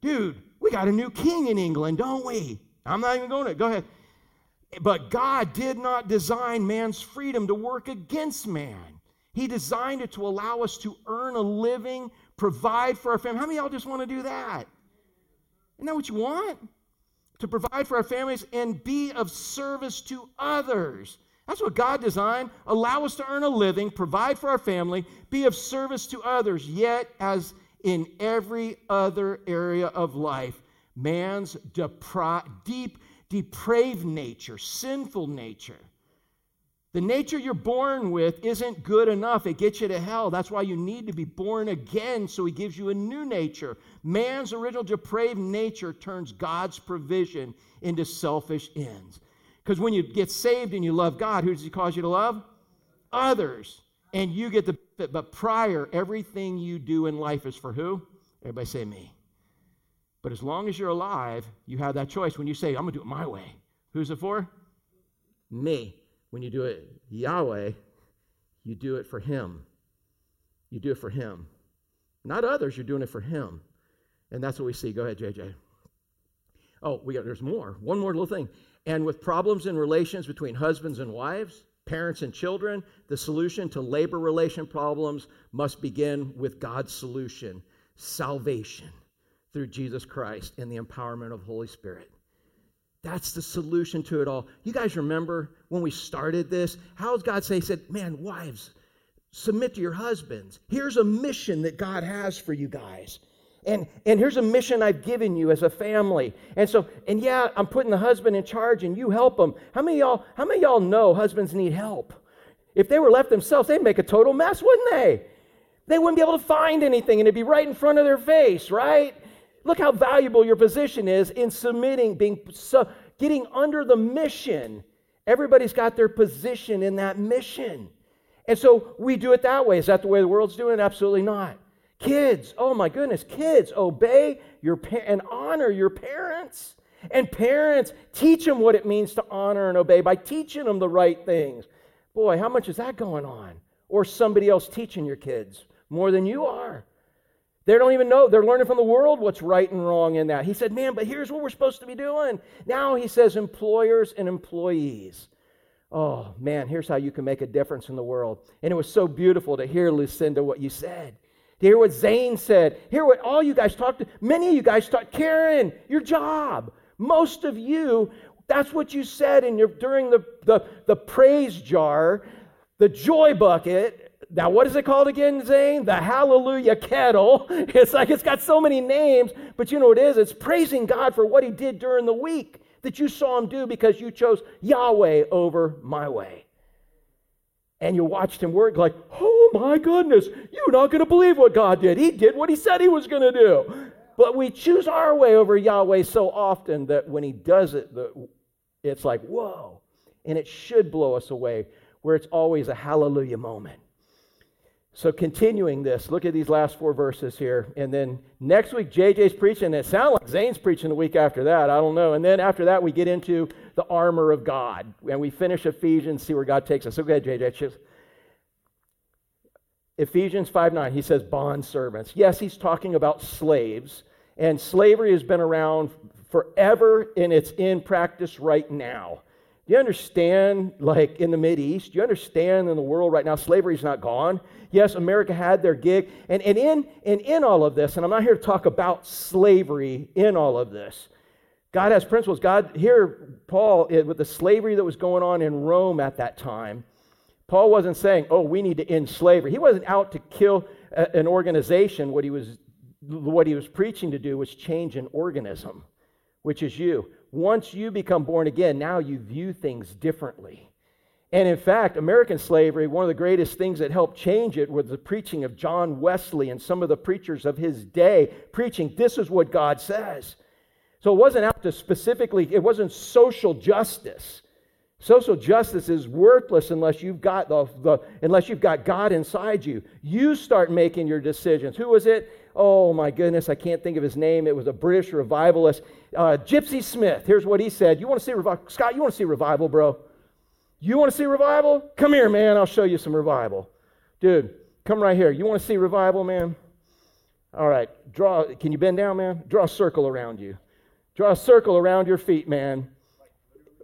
Dude, we got a new king in England, don't we? I'm not even going to. Go ahead. But God did not design man's freedom to work against man. He designed it to allow us to earn a living, provide for our family. How many y'all just want to do that? Isn't that what you want? To provide for our families and be of service to others. That's what God designed. Allow us to earn a living, provide for our family, be of service to others. Yet, as in every other area of life, man's deep, depraved nature, sinful nature, the nature you're born with isn't good enough. It gets you to hell. That's why you need to be born again, so He gives you a new nature. Man's original depraved nature turns God's provision into selfish ends. Because when you get saved and you love God, who does He cause you to love? Others. And you get the benefit. but prior, everything you do in life is for who? Everybody say me. But as long as you're alive, you have that choice. When you say, I'm going to do it my way, who's it for? Me. When you do it Yahweh, you do it for Him. You do it for Him. Not others, you're doing it for Him. And that's what we see. Go ahead, JJ. Oh, we got there's more. One more little thing. And with problems in relations between husbands and wives, parents and children, the solution to labor relation problems must begin with God's solution salvation through Jesus Christ and the empowerment of Holy Spirit. That's the solution to it all. You guys remember when we started this? How does God say, He said, Man, wives, submit to your husbands. Here's a mission that God has for you guys. And, and here's a mission I've given you as a family. And so, and yeah, I'm putting the husband in charge and you help him. How many y'all, how many y'all know husbands need help? If they were left themselves, they'd make a total mess, wouldn't they? They wouldn't be able to find anything and it'd be right in front of their face, right? Look how valuable your position is in submitting, being so, getting under the mission. Everybody's got their position in that mission. And so we do it that way. Is that the way the world's doing it? Absolutely not. Kids, oh my goodness, kids, obey your and honor your parents. And parents, teach them what it means to honor and obey by teaching them the right things. Boy, how much is that going on? Or somebody else teaching your kids more than you are. They don't even know. They're learning from the world what's right and wrong in that. He said, Man, but here's what we're supposed to be doing. Now he says, employers and employees. Oh, man, here's how you can make a difference in the world. And it was so beautiful to hear, Lucinda, what you said. To hear what Zane said. Hear what all you guys talked to. Many of you guys talked. Karen, your job. Most of you, that's what you said in your, during the, the, the praise jar, the joy bucket. Now, what is it called again, Zane? The Hallelujah Kettle. It's like it's got so many names, but you know what it is? It's praising God for what He did during the week that you saw Him do because you chose Yahweh over my way. And you watched Him work like, oh my goodness, you're not going to believe what God did. He did what He said He was going to do. But we choose our way over Yahweh so often that when He does it, it's like, whoa. And it should blow us away, where it's always a hallelujah moment. So, continuing this, look at these last four verses here. And then next week, JJ's preaching. It sounds like Zane's preaching the week after that. I don't know. And then after that, we get into the armor of God. And we finish Ephesians, see where God takes us. So, go ahead, JJ. Ephesians 5 9, he says, bond servants. Yes, he's talking about slaves. And slavery has been around forever, and it's in practice right now. You understand, like in the East? You understand in the world right now, slavery's not gone? Yes, America had their gig. And, and, in, and in all of this, and I'm not here to talk about slavery in all of this, God has principles. God, here, Paul, eh, with the slavery that was going on in Rome at that time, Paul wasn't saying, oh, we need to end slavery. He wasn't out to kill a, an organization. What he, was, what he was preaching to do was change an organism, which is you. Once you become born again, now you view things differently. And in fact, American slavery, one of the greatest things that helped change it was the preaching of John Wesley and some of the preachers of his day preaching, this is what God says. So it wasn't out to specifically, it wasn't social justice. Social justice is worthless unless you've got the, the, unless you've got God inside you. You start making your decisions. Who was it? Oh my goodness, I can't think of his name. It was a British revivalist, uh, Gypsy Smith. Here's what he said: You want to see revival, Scott? You want to see revival, bro? You want to see revival? Come here, man. I'll show you some revival, dude. Come right here. You want to see revival, man? All right. Draw. Can you bend down, man? Draw a circle around you. Draw a circle around your feet, man.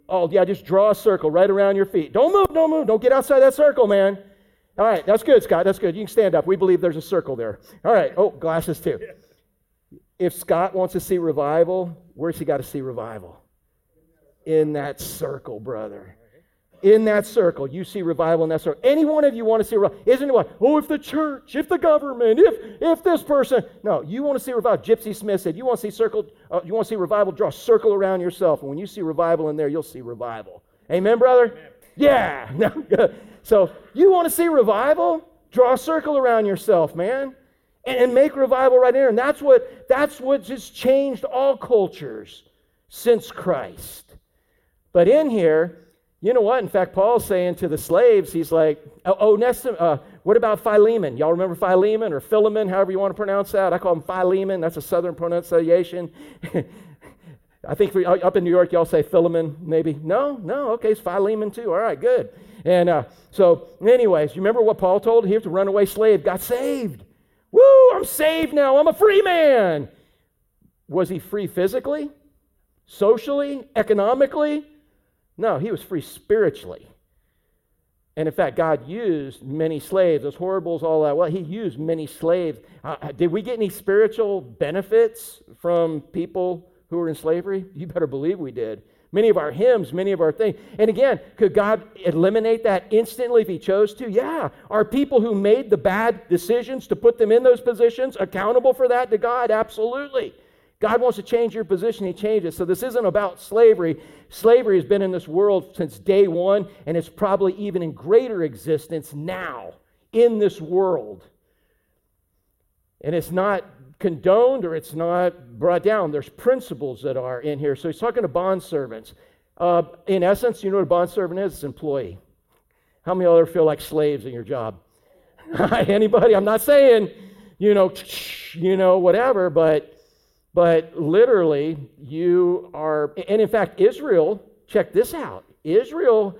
Oh, yeah, just draw a circle right around your feet. Don't move, don't move. Don't get outside that circle, man. All right, that's good, Scott. That's good. You can stand up. We believe there's a circle there. All right. Oh, glasses too. If Scott wants to see revival, where's he got to see revival? In that circle, brother. In that circle, you see revival in that circle. Any one of you want to see revival? Isn't it what? Oh, if the church, if the government, if if this person. No, you want to see revival. Gypsy Smith said, "You want to see circle? Uh, you want to see revival? Draw a circle around yourself, and when you see revival in there, you'll see revival." Amen, brother. Amen. Yeah. so you want to see revival? Draw a circle around yourself, man, and, and make revival right there. And that's what that's what just changed all cultures since Christ. But in here you know what? In fact, Paul's saying to the slaves, he's like, oh, Nessim, uh, what about Philemon? Y'all remember Philemon or Philemon, however you want to pronounce that? I call him Philemon. That's a southern pronunciation. I think up in New York, y'all say Philemon, maybe. No, no, okay, it's Philemon too. All right, good. And uh, so, anyways, you remember what Paul told? He was a runaway slave, got saved. Woo, I'm saved now. I'm a free man. Was he free physically, socially, economically? No, he was free spiritually. And in fact, God used many slaves, those horribles, all that. Well, he used many slaves. Uh, did we get any spiritual benefits from people who were in slavery? You better believe we did. Many of our hymns, many of our things. And again, could God eliminate that instantly if He chose to? Yeah. Are people who made the bad decisions to put them in those positions accountable for that to God? Absolutely. God wants to change your position, He changes. So this isn't about slavery. Slavery has been in this world since day one, and it's probably even in greater existence now in this world. And it's not condoned or it's not brought down. There's principles that are in here. So he's talking to bond servants. Uh, in essence, you know what a bond servant is? It's employee. How many other feel like slaves in your job? Anybody? I'm not saying you know, you know, whatever, but but literally you are and in fact Israel, check this out. Israel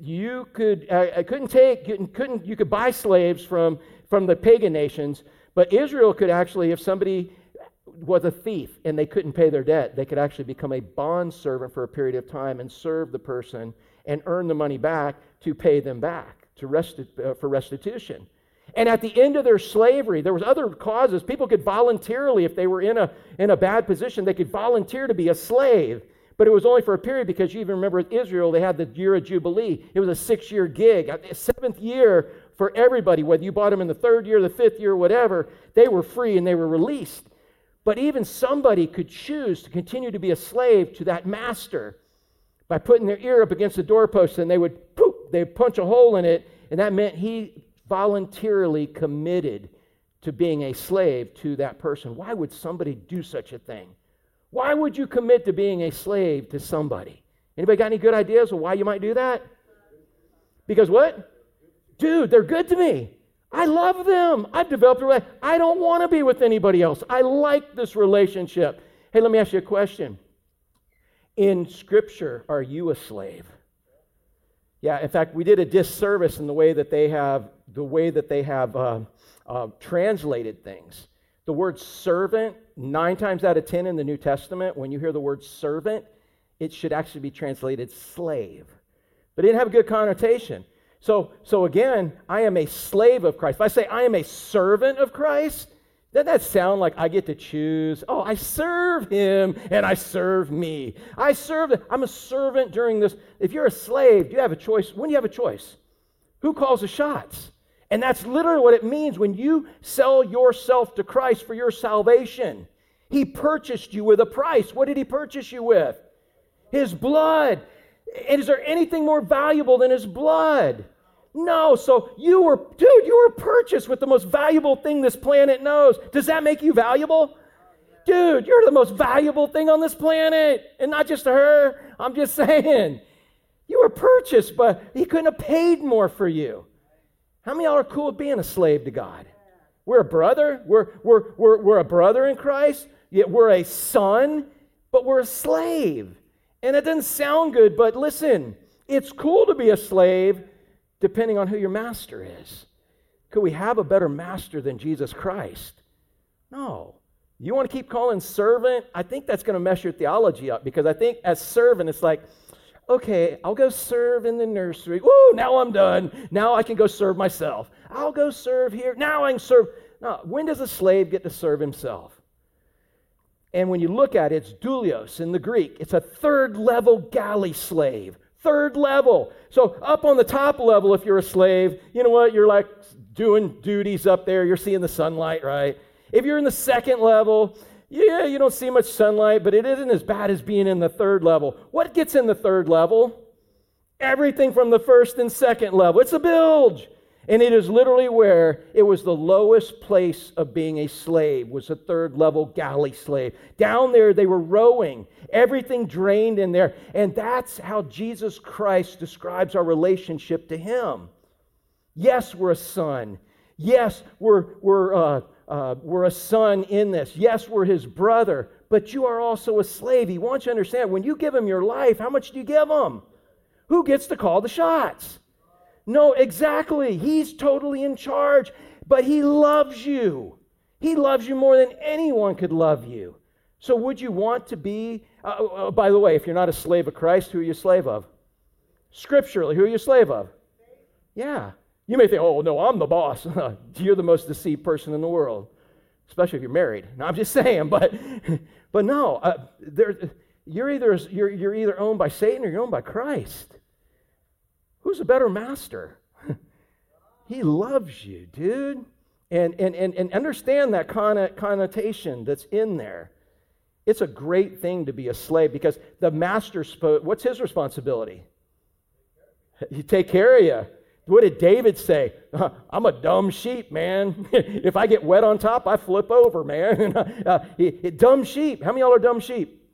you could I, couldn't take couldn't you could buy slaves from from the pagan nations, but Israel could actually if somebody was a thief and they couldn't pay their debt, they could actually become a bond servant for a period of time and serve the person and earn the money back to pay them back to resti- uh, for restitution. And at the end of their slavery, there was other causes. People could voluntarily, if they were in a, in a bad position, they could volunteer to be a slave. But it was only for a period because you even remember with Israel, they had the year of Jubilee. It was a six year gig. A seventh year for everybody, whether you bought them in the third year, the fifth year, whatever, they were free and they were released. But even somebody could choose to continue to be a slave to that master by putting their ear up against the doorpost and they would poof, they'd punch a hole in it, and that meant he voluntarily committed to being a slave to that person. Why would somebody do such a thing? Why would you commit to being a slave to somebody? Anybody got any good ideas of why you might do that? Because what? Dude, they're good to me. I love them. I've developed a relationship. I don't want to be with anybody else. I like this relationship. Hey, let me ask you a question. In Scripture, are you a slave? Yeah, in fact, we did a disservice in the way that they have the way that they have uh, uh, translated things. The word servant, nine times out of ten in the New Testament, when you hear the word servant, it should actually be translated slave. But it didn't have a good connotation. So, so again, I am a slave of Christ. If I say I am a servant of Christ, doesn't that sound like I get to choose? Oh, I serve him and I serve me. I serve, I'm a servant during this. If you're a slave, do you have a choice? When do you have a choice? Who calls the shots? And that's literally what it means when you sell yourself to Christ for your salvation. He purchased you with a price. What did he purchase you with? His blood. And is there anything more valuable than his blood? No, so you were, dude, you were purchased with the most valuable thing this planet knows. Does that make you valuable? Dude, you're the most valuable thing on this planet. And not just to her, I'm just saying. You were purchased, but he couldn't have paid more for you. How many of y'all are cool with being a slave to God? We're a brother. We're, we're, we're, we're a brother in Christ. Yet we're a son, but we're a slave. And it doesn't sound good, but listen, it's cool to be a slave depending on who your master is. Could we have a better master than Jesus Christ? No. You want to keep calling servant? I think that's going to mess your theology up because I think as servant, it's like, okay, I'll go serve in the nursery. Woo, now I'm done. Now I can go serve myself. I'll go serve here. Now I can serve. No, when does a slave get to serve himself? And when you look at it, it's doulos in the Greek. It's a third level galley slave third level. So, up on the top level, if you're a slave, you know what? You're like doing duties up there. You're seeing the sunlight, right? If you're in the second level, yeah, you don't see much sunlight, but it isn't as bad as being in the third level. What gets in the third level? Everything from the first and second level. It's a bilge. And it is literally where it was the lowest place of being a slave, was a third level galley slave. Down there, they were rowing, everything drained in there. And that's how Jesus Christ describes our relationship to Him. Yes, we're a son. Yes, we're, we're, uh, uh, we're a son in this. Yes, we're His brother. But you are also a slave. He wants you to understand when you give Him your life, how much do you give Him? Who gets to call the shots? No, exactly. He's totally in charge, but He loves you. He loves you more than anyone could love you. So, would you want to be, uh, uh, by the way, if you're not a slave of Christ, who are you a slave of? Scripturally, who are you a slave of? Yeah. You may think, oh, no, I'm the boss. you're the most deceived person in the world, especially if you're married. No, I'm just saying, but, but no, uh, there, you're, either, you're, you're either owned by Satan or you're owned by Christ. Who's a better master? he loves you, dude. And, and, and, and understand that connotation that's in there. It's a great thing to be a slave because the master, what's his responsibility? He take care of you. What did David say? I'm a dumb sheep, man. if I get wet on top, I flip over, man. uh, dumb sheep. How many y'all are dumb sheep?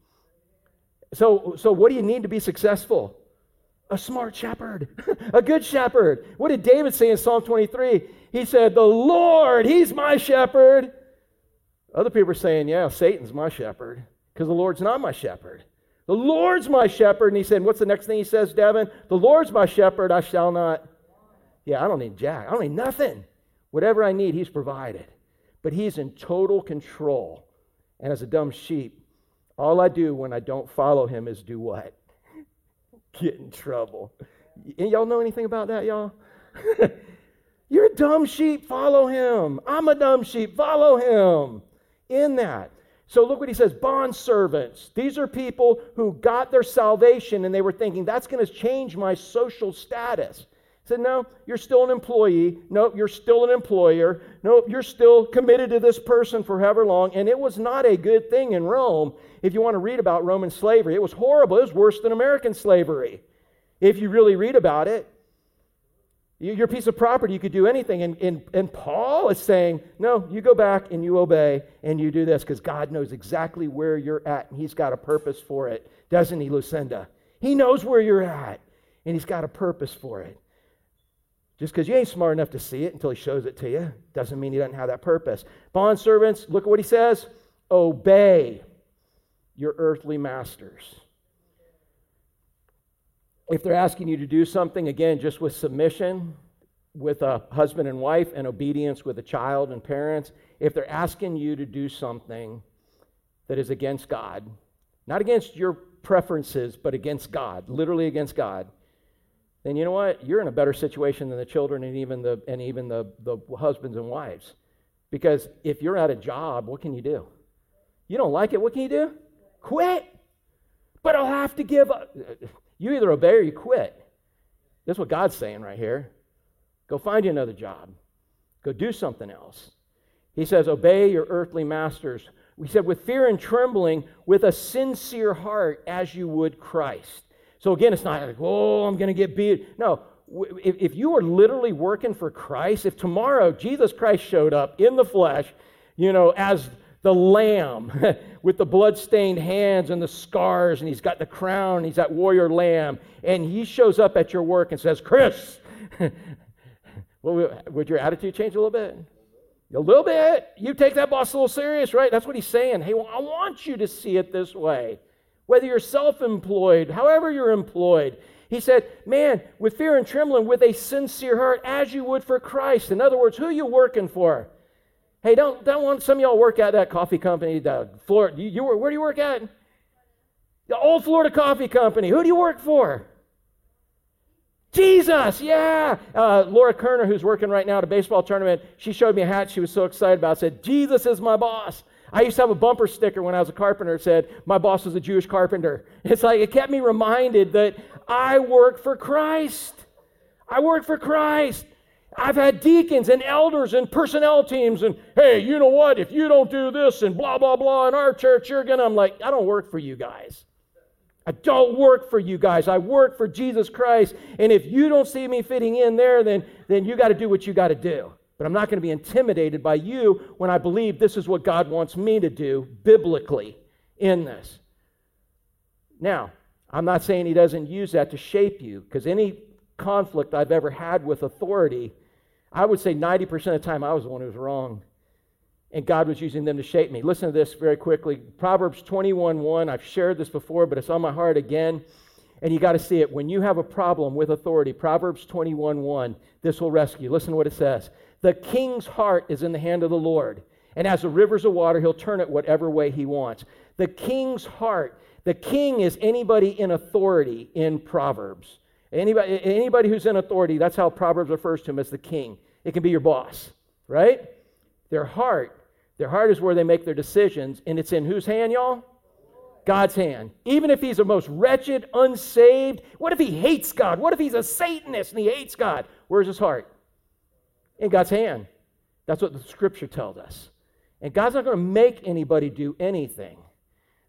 So, so what do you need to be successful? A smart shepherd, a good shepherd. What did David say in Psalm 23? He said, The Lord, He's my shepherd. Other people are saying, Yeah, Satan's my shepherd because the Lord's not my shepherd. The Lord's my shepherd. And he said, What's the next thing he says, Devin? The Lord's my shepherd, I shall not. Yeah, I don't need jack. I don't need nothing. Whatever I need, he's provided. But he's in total control. And as a dumb sheep, all I do when I don't follow him is do what? Get in trouble. Y'all know anything about that, y'all? You're a dumb sheep, follow him. I'm a dumb sheep, follow him. In that. So look what he says bond servants. These are people who got their salvation and they were thinking, that's going to change my social status. Said, No, you're still an employee. No, you're still an employer. No, you're still committed to this person for however long. And it was not a good thing in Rome. If you want to read about Roman slavery, it was horrible. It was worse than American slavery. If you really read about it, your piece of property, you could do anything. And, and, and Paul is saying, no, you go back and you obey and you do this because God knows exactly where you're at and He's got a purpose for it. Doesn't He, Lucinda? He knows where you're at and He's got a purpose for it. Just because you ain't smart enough to see it until He shows it to you doesn't mean He doesn't have that purpose. Bond servants, look at what He says obey your earthly masters if they're asking you to do something, again, just with submission, with a husband and wife, and obedience with a child and parents, if they're asking you to do something that is against God, not against your preferences, but against God, literally against God, then you know what? You're in a better situation than the children and even the and even the, the husbands and wives. Because if you're at a job, what can you do? You don't like it, what can you do? Quit. But I'll have to give up. You either obey or you quit. That's what God's saying right here. Go find you another job. Go do something else. He says, Obey your earthly masters. We said, with fear and trembling, with a sincere heart, as you would Christ. So again, it's not like, oh, I'm going to get beat. No, if, if you are literally working for Christ, if tomorrow Jesus Christ showed up in the flesh, you know, as the lamb with the blood-stained hands and the scars, and he's got the crown, and he's that warrior lamb, and he shows up at your work and says, Chris, would your attitude change a little bit? A little bit. You take that boss a little serious, right? That's what he's saying. Hey, well, I want you to see it this way. Whether you're self employed, however you're employed, he said, Man, with fear and trembling, with a sincere heart, as you would for Christ. In other words, who you working for? Hey, don't, don't want some of y'all work at that coffee company, the Florida, you, you, where do you work at? The old Florida Coffee Company. Who do you work for? Jesus, yeah. Uh, Laura Kerner, who's working right now at a baseball tournament, she showed me a hat she was so excited about. Said, Jesus is my boss. I used to have a bumper sticker when I was a carpenter that said, My boss was a Jewish carpenter. It's like it kept me reminded that I work for Christ. I work for Christ. I've had deacons and elders and personnel teams, and hey, you know what? If you don't do this and blah, blah, blah in our church, you're gonna. I'm like, I don't work for you guys. I don't work for you guys. I work for Jesus Christ. And if you don't see me fitting in there, then, then you got to do what you got to do. But I'm not going to be intimidated by you when I believe this is what God wants me to do biblically in this. Now, I'm not saying He doesn't use that to shape you, because any conflict I've ever had with authority I would say 90% of the time I was the one who was wrong. And God was using them to shape me. Listen to this very quickly. Proverbs 21:1. I've shared this before, but it's on my heart again. And you got to see it. When you have a problem with authority, Proverbs 21:1, this will rescue. Listen to what it says. The king's heart is in the hand of the Lord. And as the rivers of water, he'll turn it whatever way he wants. The king's heart. The king is anybody in authority in Proverbs. Anybody, anybody who's in authority, that's how Proverbs refers to him as the king. It can be your boss, right? Their heart. Their heart is where they make their decisions, and it's in whose hand, y'all? God's hand. Even if he's the most wretched, unsaved, what if he hates God? What if he's a Satanist and he hates God? Where's his heart? In God's hand. That's what the scripture tells us. And God's not going to make anybody do anything.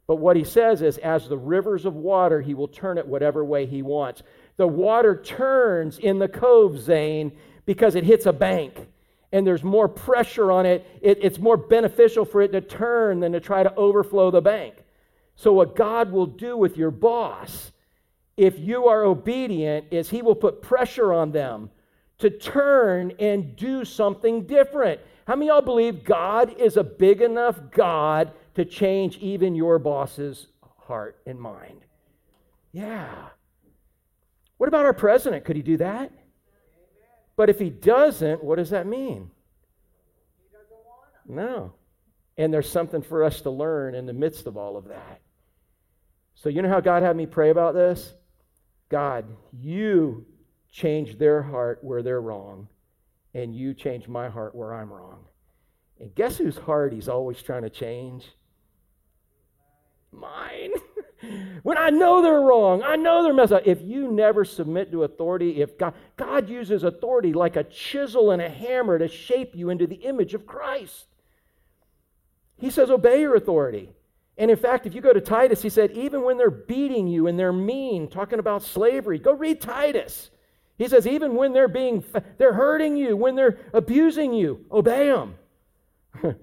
But what he says is, as the rivers of water, he will turn it whatever way he wants the water turns in the cove, Zane, because it hits a bank and there's more pressure on it. it. It's more beneficial for it to turn than to try to overflow the bank. So, what God will do with your boss, if you are obedient, is He will put pressure on them to turn and do something different. How many y'all believe God is a big enough God to change even your boss's heart and mind? Yeah. What about our president? Could he do that? But if he doesn't, what does that mean? No. And there's something for us to learn in the midst of all of that. So, you know how God had me pray about this? God, you change their heart where they're wrong, and you change my heart where I'm wrong. And guess whose heart he's always trying to change? Mine. when I know they're wrong, I know they're messed up. If you never submit to authority, if God, God uses authority like a chisel and a hammer to shape you into the image of Christ. He says, obey your authority. And in fact, if you go to Titus, he said, even when they're beating you and they're mean, talking about slavery, go read Titus. He says, even when they're being, they're hurting you, when they're abusing you, obey them.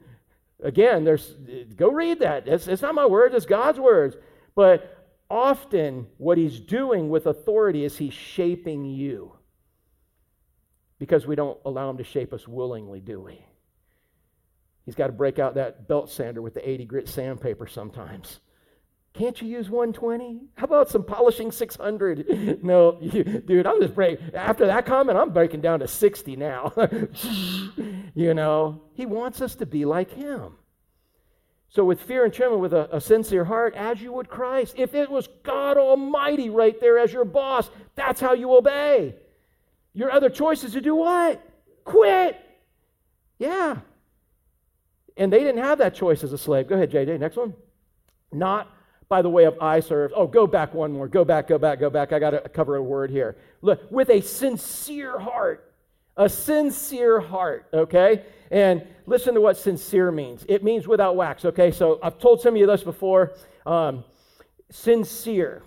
Again, there's, go read that. It's, it's not my words, it's God's words. But often, what he's doing with authority is he's shaping you. Because we don't allow him to shape us willingly, do we? He's got to break out that belt sander with the 80 grit sandpaper sometimes. Can't you use 120? How about some polishing 600? no, you, dude, I'm just breaking. After that comment, I'm breaking down to 60 now. you know, he wants us to be like him. So, with fear and trembling, with a, a, sincere heart, as you would Christ. If it was God Almighty right there as your boss, that's how you obey. Your other choice is to do what? Quit. Yeah. And they didn't have that choice as a slave. Go ahead, JJ. Next one. Not by the way of eye serve. Oh, go back one more. Go back, go back, go back. I got to cover a word here. Look, with a sincere heart. A sincere heart, okay? And listen to what sincere means. It means without wax, okay? So I've told some of you this before. Um, sincere.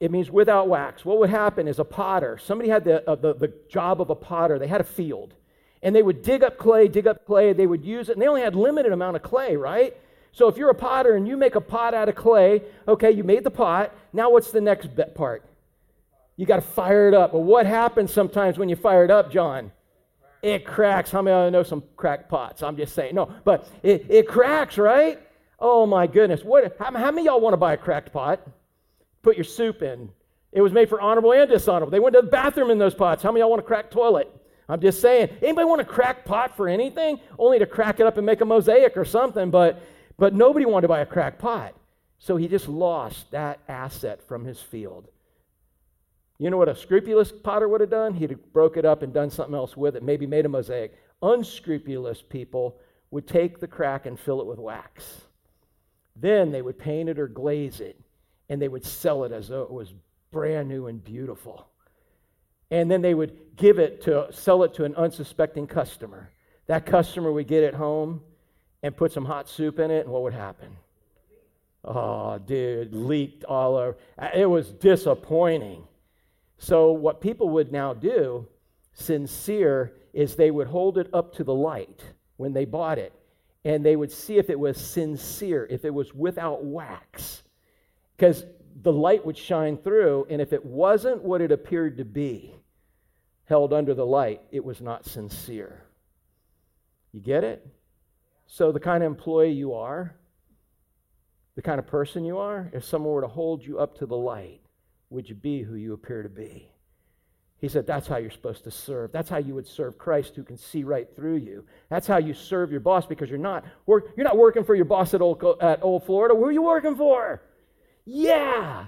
It means without wax. What would happen is a potter, somebody had the, uh, the, the job of a potter, they had a field. And they would dig up clay, dig up clay, they would use it, and they only had limited amount of clay, right? So if you're a potter and you make a pot out of clay, okay, you made the pot, now what's the next part? You got to fire it up. Well, what happens sometimes when you fire it up, John? it cracks. How many of you know some cracked pots? I'm just saying. No, but it, it cracks, right? Oh my goodness. What, how, how many y'all want to buy a cracked pot? Put your soup in. It was made for honorable and dishonorable. They went to the bathroom in those pots. How many y'all want a cracked toilet? I'm just saying. Anybody want a cracked pot for anything? Only to crack it up and make a mosaic or something, but but nobody wanted to buy a cracked pot. So he just lost that asset from his field. You know what a scrupulous potter would have done? He'd have broke it up and done something else with it, maybe made a mosaic. Unscrupulous people would take the crack and fill it with wax. Then they would paint it or glaze it, and they would sell it as though it was brand new and beautiful. And then they would give it to sell it to an unsuspecting customer. That customer would get it home and put some hot soup in it, and what would happen? Oh, dude, leaked all over. It was disappointing. So, what people would now do, sincere, is they would hold it up to the light when they bought it, and they would see if it was sincere, if it was without wax. Because the light would shine through, and if it wasn't what it appeared to be, held under the light, it was not sincere. You get it? So, the kind of employee you are, the kind of person you are, if someone were to hold you up to the light, would you be who you appear to be? He said, That's how you're supposed to serve. That's how you would serve Christ who can see right through you. That's how you serve your boss because you're not, work, you're not working for your boss at old, at old Florida. Who are you working for? Yeah.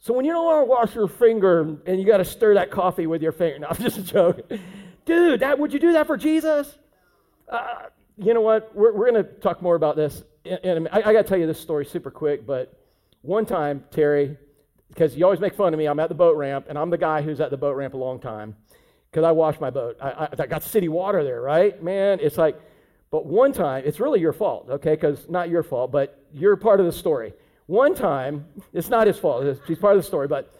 So when you don't want to wash your finger and you got to stir that coffee with your finger, no, I'm just joking. Dude, that, would you do that for Jesus? Uh, you know what? We're, we're going to talk more about this. And I, I got to tell you this story super quick, but one time, Terry, because you always make fun of me. I'm at the boat ramp, and I'm the guy who's at the boat ramp a long time because I wash my boat. I, I, I, got city water there, right? Man, it's like, but one time, it's really your fault, okay? Because not your fault, but you're part of the story. One time, it's not his fault, he's part of the story, but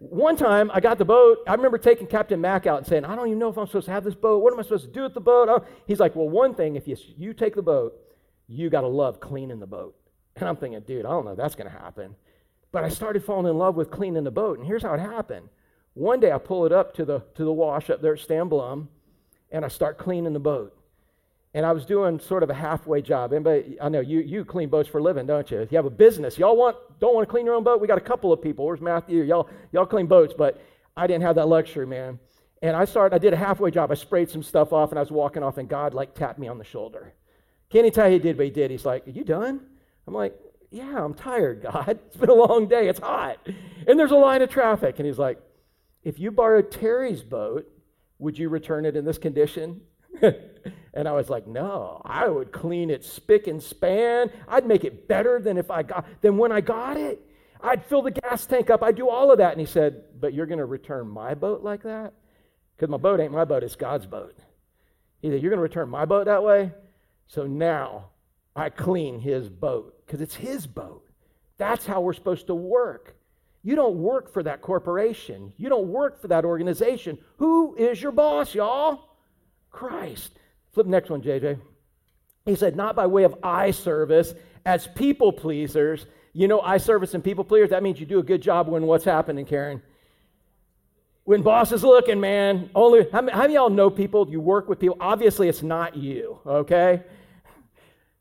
one time I got the boat. I remember taking Captain Mack out and saying, I don't even know if I'm supposed to have this boat. What am I supposed to do with the boat? Oh. He's like, Well, one thing, if you, you take the boat, you got to love cleaning the boat. And I'm thinking, dude, I don't know if that's going to happen. But I started falling in love with cleaning the boat. And here's how it happened. One day I pull it up to the, to the wash up there at Stan Blum, and I start cleaning the boat. And I was doing sort of a halfway job. Anybody, I know you, you clean boats for a living, don't you? You have a business. Y'all want, don't want to clean your own boat? We got a couple of people. Where's Matthew? Y'all, y'all clean boats, but I didn't have that luxury, man. And I started, I did a halfway job. I sprayed some stuff off and I was walking off, and God like tapped me on the shoulder. Can't even tell you he did what he did. He's like, Are you done? I'm like, Yeah, I'm tired, God. It's been a long day. It's hot. And there's a line of traffic. And he's like, If you borrowed Terry's boat, would you return it in this condition? and I was like, no, I would clean it spick and span. I'd make it better than if I got than when I got it. I'd fill the gas tank up. I'd do all of that. And he said, But you're going to return my boat like that? Because my boat ain't my boat, it's God's boat. He said, You're going to return my boat that way? So now I clean his boat because it's his boat. That's how we're supposed to work. You don't work for that corporation, you don't work for that organization. Who is your boss, y'all? Christ. Flip next one, JJ. He said, Not by way of eye service as people pleasers. You know, eye service and people pleasers, that means you do a good job when what's happening, Karen? when boss is looking, man, only how many, how many y'all know people? You work with people. Obviously, it's not you, okay?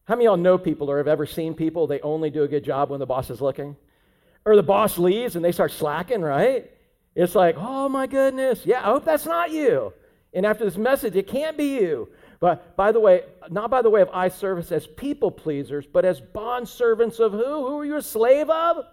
How many y'all know people or have ever seen people? They only do a good job when the boss is looking, or the boss leaves and they start slacking, right? It's like, oh my goodness, yeah. I hope that's not you. And after this message, it can't be you. But by the way, not by the way of eye service as people pleasers, but as bond servants of who? Who are you a slave of?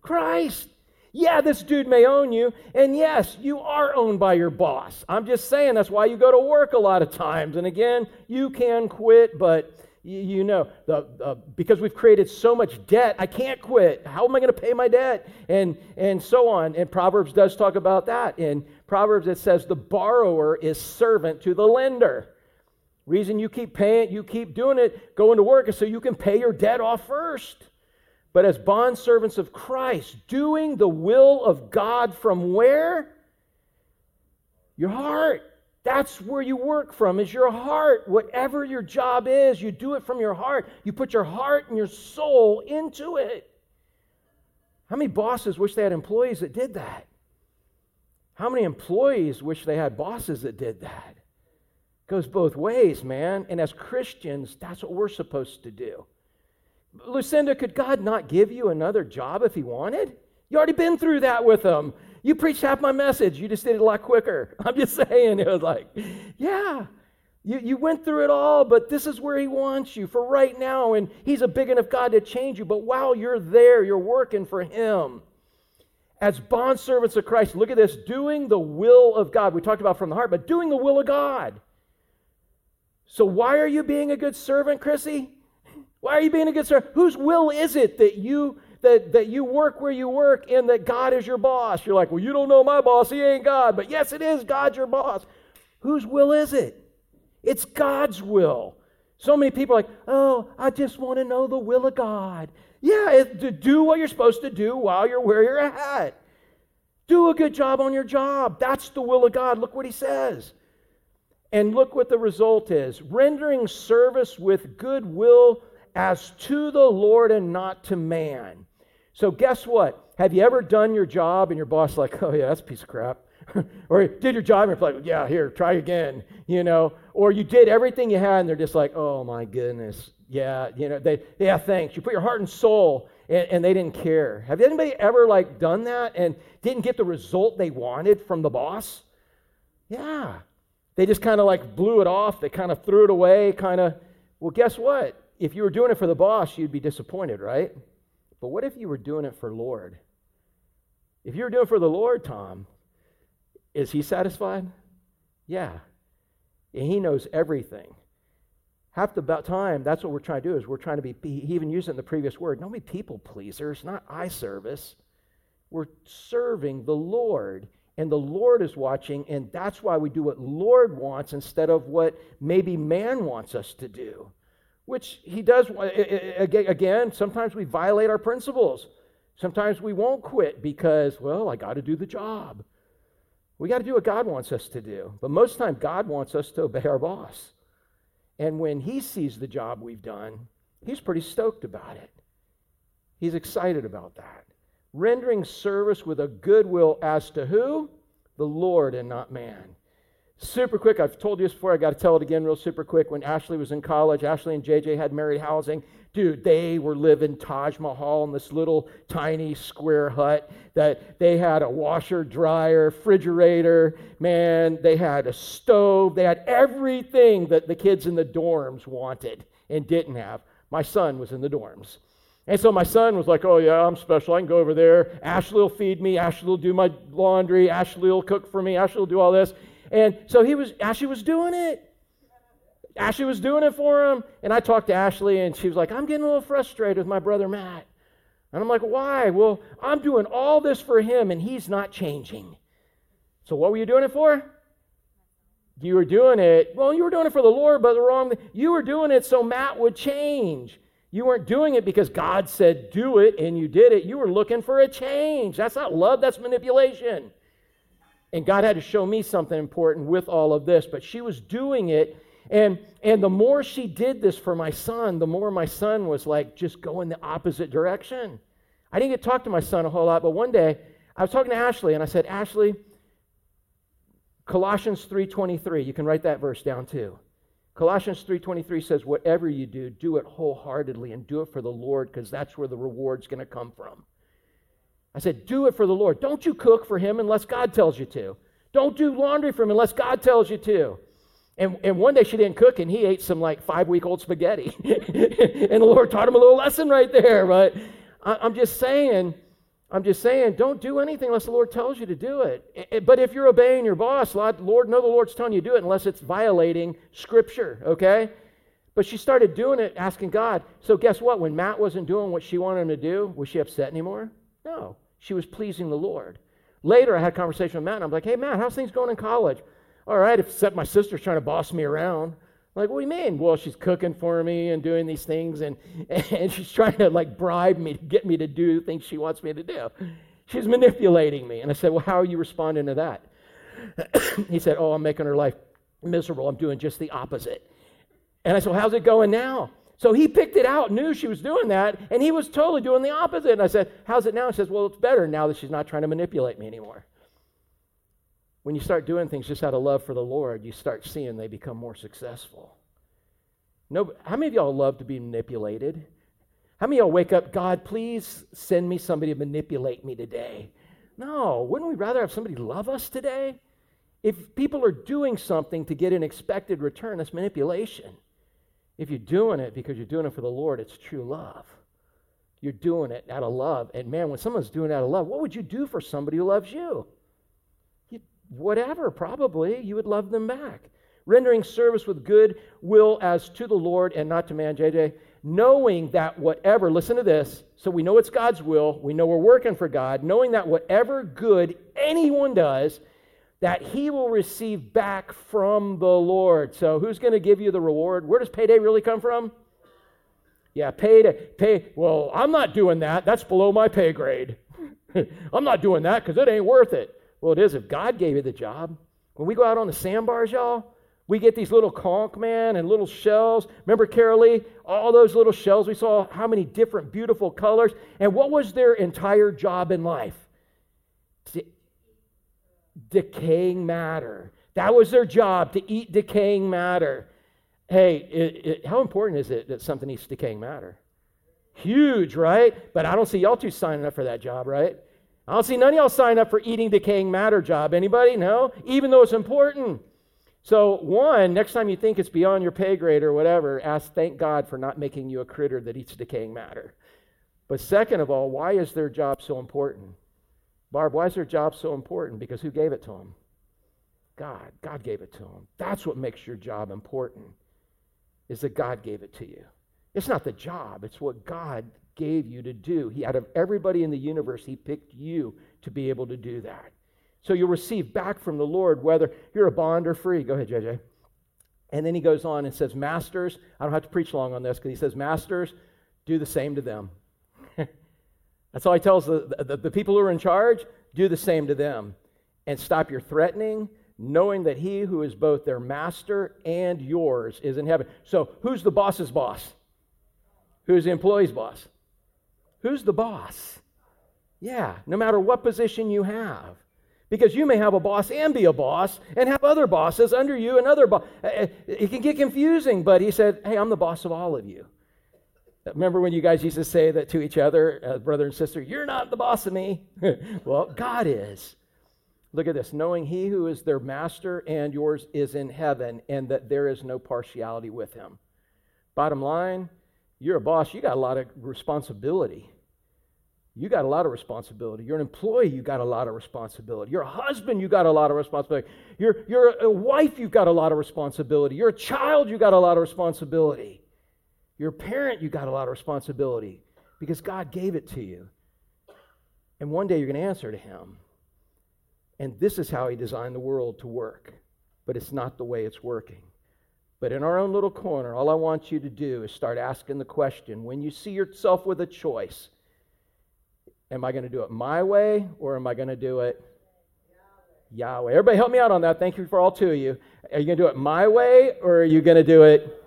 Christ. Yeah, this dude may own you, and yes, you are owned by your boss. I'm just saying that's why you go to work a lot of times. And again, you can quit, but you, know, the, uh, because we've created so much debt, I can't quit. How am I going to pay my debt? And and so on. And Proverbs does talk about that. In Proverbs, it says the borrower is servant to the lender. Reason you keep paying, you keep doing it, going to work is so you can pay your debt off first but as bondservants of Christ, doing the will of God from where? Your heart. That's where you work from, is your heart. Whatever your job is, you do it from your heart. You put your heart and your soul into it. How many bosses wish they had employees that did that? How many employees wish they had bosses that did that? Goes both ways, man. And as Christians, that's what we're supposed to do. Lucinda, could God not give you another job if He wanted? You already been through that with Him. You preached half my message. You just did it a lot quicker. I'm just saying. It was like, yeah, you, you went through it all, but this is where He wants you for right now. And He's a big enough God to change you. But while you're there, you're working for Him. As bondservants of Christ, look at this doing the will of God. We talked about from the heart, but doing the will of God. So, why are you being a good servant, Chrissy? Why are you being a good servant? Whose will is it that you that, that you work where you work and that God is your boss? You're like, well, you don't know my boss, he ain't God. But yes, it is God your boss. Whose will is it? It's God's will. So many people are like, oh, I just want to know the will of God. Yeah, to do what you're supposed to do while you're where you're at. Do a good job on your job. That's the will of God. Look what he says. And look what the result is rendering service with good will as to the Lord and not to man. So, guess what? Have you ever done your job and your boss, like, oh, yeah, that's a piece of crap? or did your job and you're like, yeah, here, try again, you know? Or you did everything you had and they're just like, oh my goodness, yeah, you know, they, yeah, thanks. You put your heart and soul and, and they didn't care. Have anybody ever like done that and didn't get the result they wanted from the boss? Yeah. They just kind of like blew it off. They kind of threw it away, kind of. Well, guess what? if you were doing it for the boss, you'd be disappointed, right? But what if you were doing it for the Lord? If you were doing it for the Lord, Tom, is he satisfied? Yeah. And he knows everything. Half the time, that's what we're trying to do is we're trying to be, he even used it in the previous word, don't be people pleasers, not eye service. We're serving the Lord and the Lord is watching, and that's why we do what Lord wants instead of what maybe man wants us to do which he does. Again, sometimes we violate our principles. Sometimes we won't quit because, well, I got to do the job. We got to do what God wants us to do. But most of the time, God wants us to obey our boss. And when he sees the job we've done, he's pretty stoked about it. He's excited about that. Rendering service with a good will as to who? the Lord and not man. Super quick, I've told you this before, I got to tell it again real super quick. When Ashley was in college, Ashley and JJ had married housing. Dude, they were living Taj Mahal in this little tiny square hut that they had a washer, dryer, refrigerator, man, they had a stove, they had everything that the kids in the dorms wanted and didn't have. My son was in the dorms. And so my son was like, Oh, yeah, I'm special. I can go over there. Ashley will feed me. Ashley will do my laundry. Ashley will cook for me. Ashley will do all this. And so he was, Ashley was doing it. Ashley was doing it for him. And I talked to Ashley, and she was like, I'm getting a little frustrated with my brother Matt. And I'm like, why? Well, I'm doing all this for him, and he's not changing. So what were you doing it for? You were doing it, well, you were doing it for the Lord, but the wrong You were doing it so Matt would change. You weren't doing it because God said do it and you did it. You were looking for a change. That's not love, that's manipulation. And God had to show me something important with all of this, but she was doing it. And, and the more she did this for my son, the more my son was like just going the opposite direction. I didn't get to talk to my son a whole lot, but one day I was talking to Ashley and I said, Ashley, Colossians 3:23, you can write that verse down too. Colossians 3:23 says whatever you do, do it wholeheartedly and do it for the Lord because that's where the reward's going to come from. I said, do it for the Lord. Don't you cook for him unless God tells you to. Don't do laundry for him unless God tells you to. And, and one day she didn't cook and he ate some like five week old spaghetti. and the Lord taught him a little lesson right there. But I, I'm just saying, I'm just saying, don't do anything unless the Lord tells you to do it. But if you're obeying your boss, Lord, know the Lord's telling you to do it unless it's violating Scripture, okay? But she started doing it, asking God. So guess what? When Matt wasn't doing what she wanted him to do, was she upset anymore? No, she was pleasing the Lord. Later, I had a conversation with Matt, and I'm like, hey, Matt, how's things going in college? All right, except my sister's trying to boss me around. Like, what do you mean? Well, she's cooking for me and doing these things, and, and she's trying to like bribe me to get me to do things she wants me to do. She's manipulating me. And I said, well, how are you responding to that? he said, oh, I'm making her life miserable. I'm doing just the opposite. And I said, well, how's it going now? So he picked it out, knew she was doing that, and he was totally doing the opposite. And I said, How's it now? He says, Well, it's better now that she's not trying to manipulate me anymore. When you start doing things just out of love for the Lord, you start seeing they become more successful. No, how many of y'all love to be manipulated? How many of y'all wake up, God, please send me somebody to manipulate me today? No, wouldn't we rather have somebody love us today? If people are doing something to get an expected return, that's manipulation. If you're doing it because you're doing it for the Lord, it's true love. You're doing it out of love. And man, when someone's doing it out of love, what would you do for somebody who loves you? Whatever, probably. You would love them back. Rendering service with good will as to the Lord and not to man, JJ. Knowing that whatever, listen to this, so we know it's God's will, we know we're working for God, knowing that whatever good anyone does, that he will receive back from the Lord. So, who's going to give you the reward? Where does payday really come from? Yeah, pay pay. Well, I'm not doing that. That's below my pay grade. I'm not doing that because it ain't worth it. Well, it is if God gave you the job. When we go out on the sandbars, y'all, we get these little conch, man, and little shells. Remember, Carolee? All those little shells. We saw how many different, beautiful colors. And what was their entire job in life? decaying matter. That was their job, to eat decaying matter. Hey, it, it, how important is it that something eats decaying matter? Huge, right? But I don't see y'all two signing up for that job, right? I don't see none of y'all sign up for eating decaying matter job. Anybody? No? Even though it's important. So, one, next time you think it's beyond your pay grade or whatever, ask thank God for not making you a critter that eats decaying matter. But second of all, why is their job so important? Barb, why is their job so important? Because who gave it to them? God. God gave it to them. That's what makes your job important, is that God gave it to you. It's not the job, it's what God gave you to do. He, out of everybody in the universe, He picked you to be able to do that. So you'll receive back from the Lord, whether you're a bond or free. Go ahead, JJ. And then he goes on and says, Masters, I don't have to preach long on this because he says, Masters, do the same to them. That's all he tells the, the, the, people who are in charge do the same to them. And stop your threatening, knowing that he who is both their master and yours is in heaven. So, who's the boss's boss? Who's the employee's boss? Who's the boss? Yeah, no matter what position you have. Because you may have a boss and be a boss and have other bosses under you and other bosses. Uh, uh, it can get confusing, but he said, Hey, I'm the boss of all of you. Remember when you guys used to say that to each other, uh, brother and sister, You're not the boss of me? well, God is. Look at this knowing he who is their master and yours is in heaven, and that there is no partiality with him. Bottom line, you're a boss, you got a lot of responsibility. You got a lot of responsibility. You're an employee, you got a lot of responsibility. You're a husband, you got a lot of responsibility. You're, you're a wife, you've got a lot of responsibility. You're a child, you got a lot of responsibility. You're a parent, you got a lot of responsibility because God gave it to you. And one day you're going to answer to Him. And this is how He designed the world to work. But it's not the way it's working. But in our own little corner, all I want you to do is start asking the question when you see yourself with a choice, am I going to do it my way or am I going to do it Yahweh? Everybody help me out on that. Thank you for all two of you. Are you going to do it my way or are you going to do it?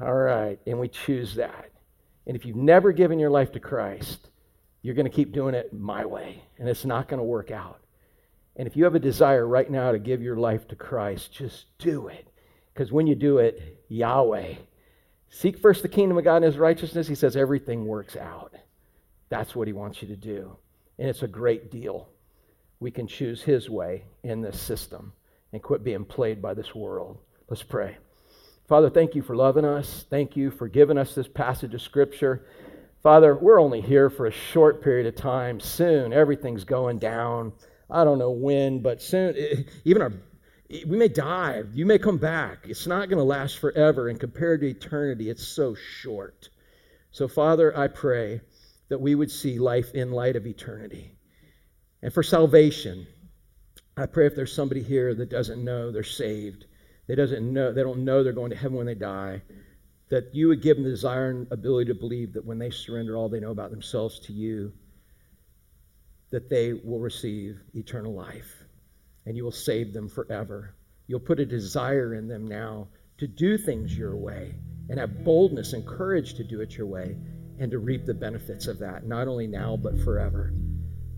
All right. And we choose that. And if you've never given your life to Christ, you're going to keep doing it my way, and it's not going to work out. And if you have a desire right now to give your life to Christ, just do it. Because when you do it, Yahweh, seek first the kingdom of God and his righteousness, he says everything works out. That's what he wants you to do. And it's a great deal. We can choose his way in this system and quit being played by this world. Let's pray. Father, thank you for loving us. Thank you for giving us this passage of Scripture. Father, we're only here for a short period of time. Soon, everything's going down. I don't know when, but soon, even our, we may die. You may come back. It's not going to last forever. And compared to eternity, it's so short. So, Father, I pray that we would see life in light of eternity. And for salvation, I pray if there's somebody here that doesn't know they're saved, they doesn't know they don't know they're going to heaven when they die that you would give them the desire and ability to believe that when they surrender all they know about themselves to you, that they will receive eternal life and you will save them forever. You'll put a desire in them now to do things your way and have boldness and courage to do it your way and to reap the benefits of that, not only now, but forever.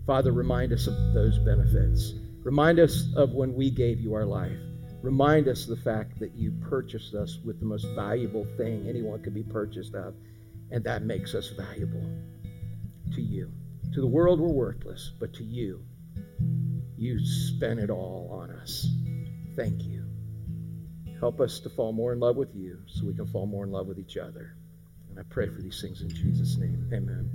Father, remind us of those benefits. Remind us of when we gave you our life. Remind us the fact that you purchased us with the most valuable thing anyone could be purchased of, and that makes us valuable to you. To the world, we're worthless, but to you, you spent it all on us. Thank you. Help us to fall more in love with you so we can fall more in love with each other. And I pray for these things in Jesus' name. Amen.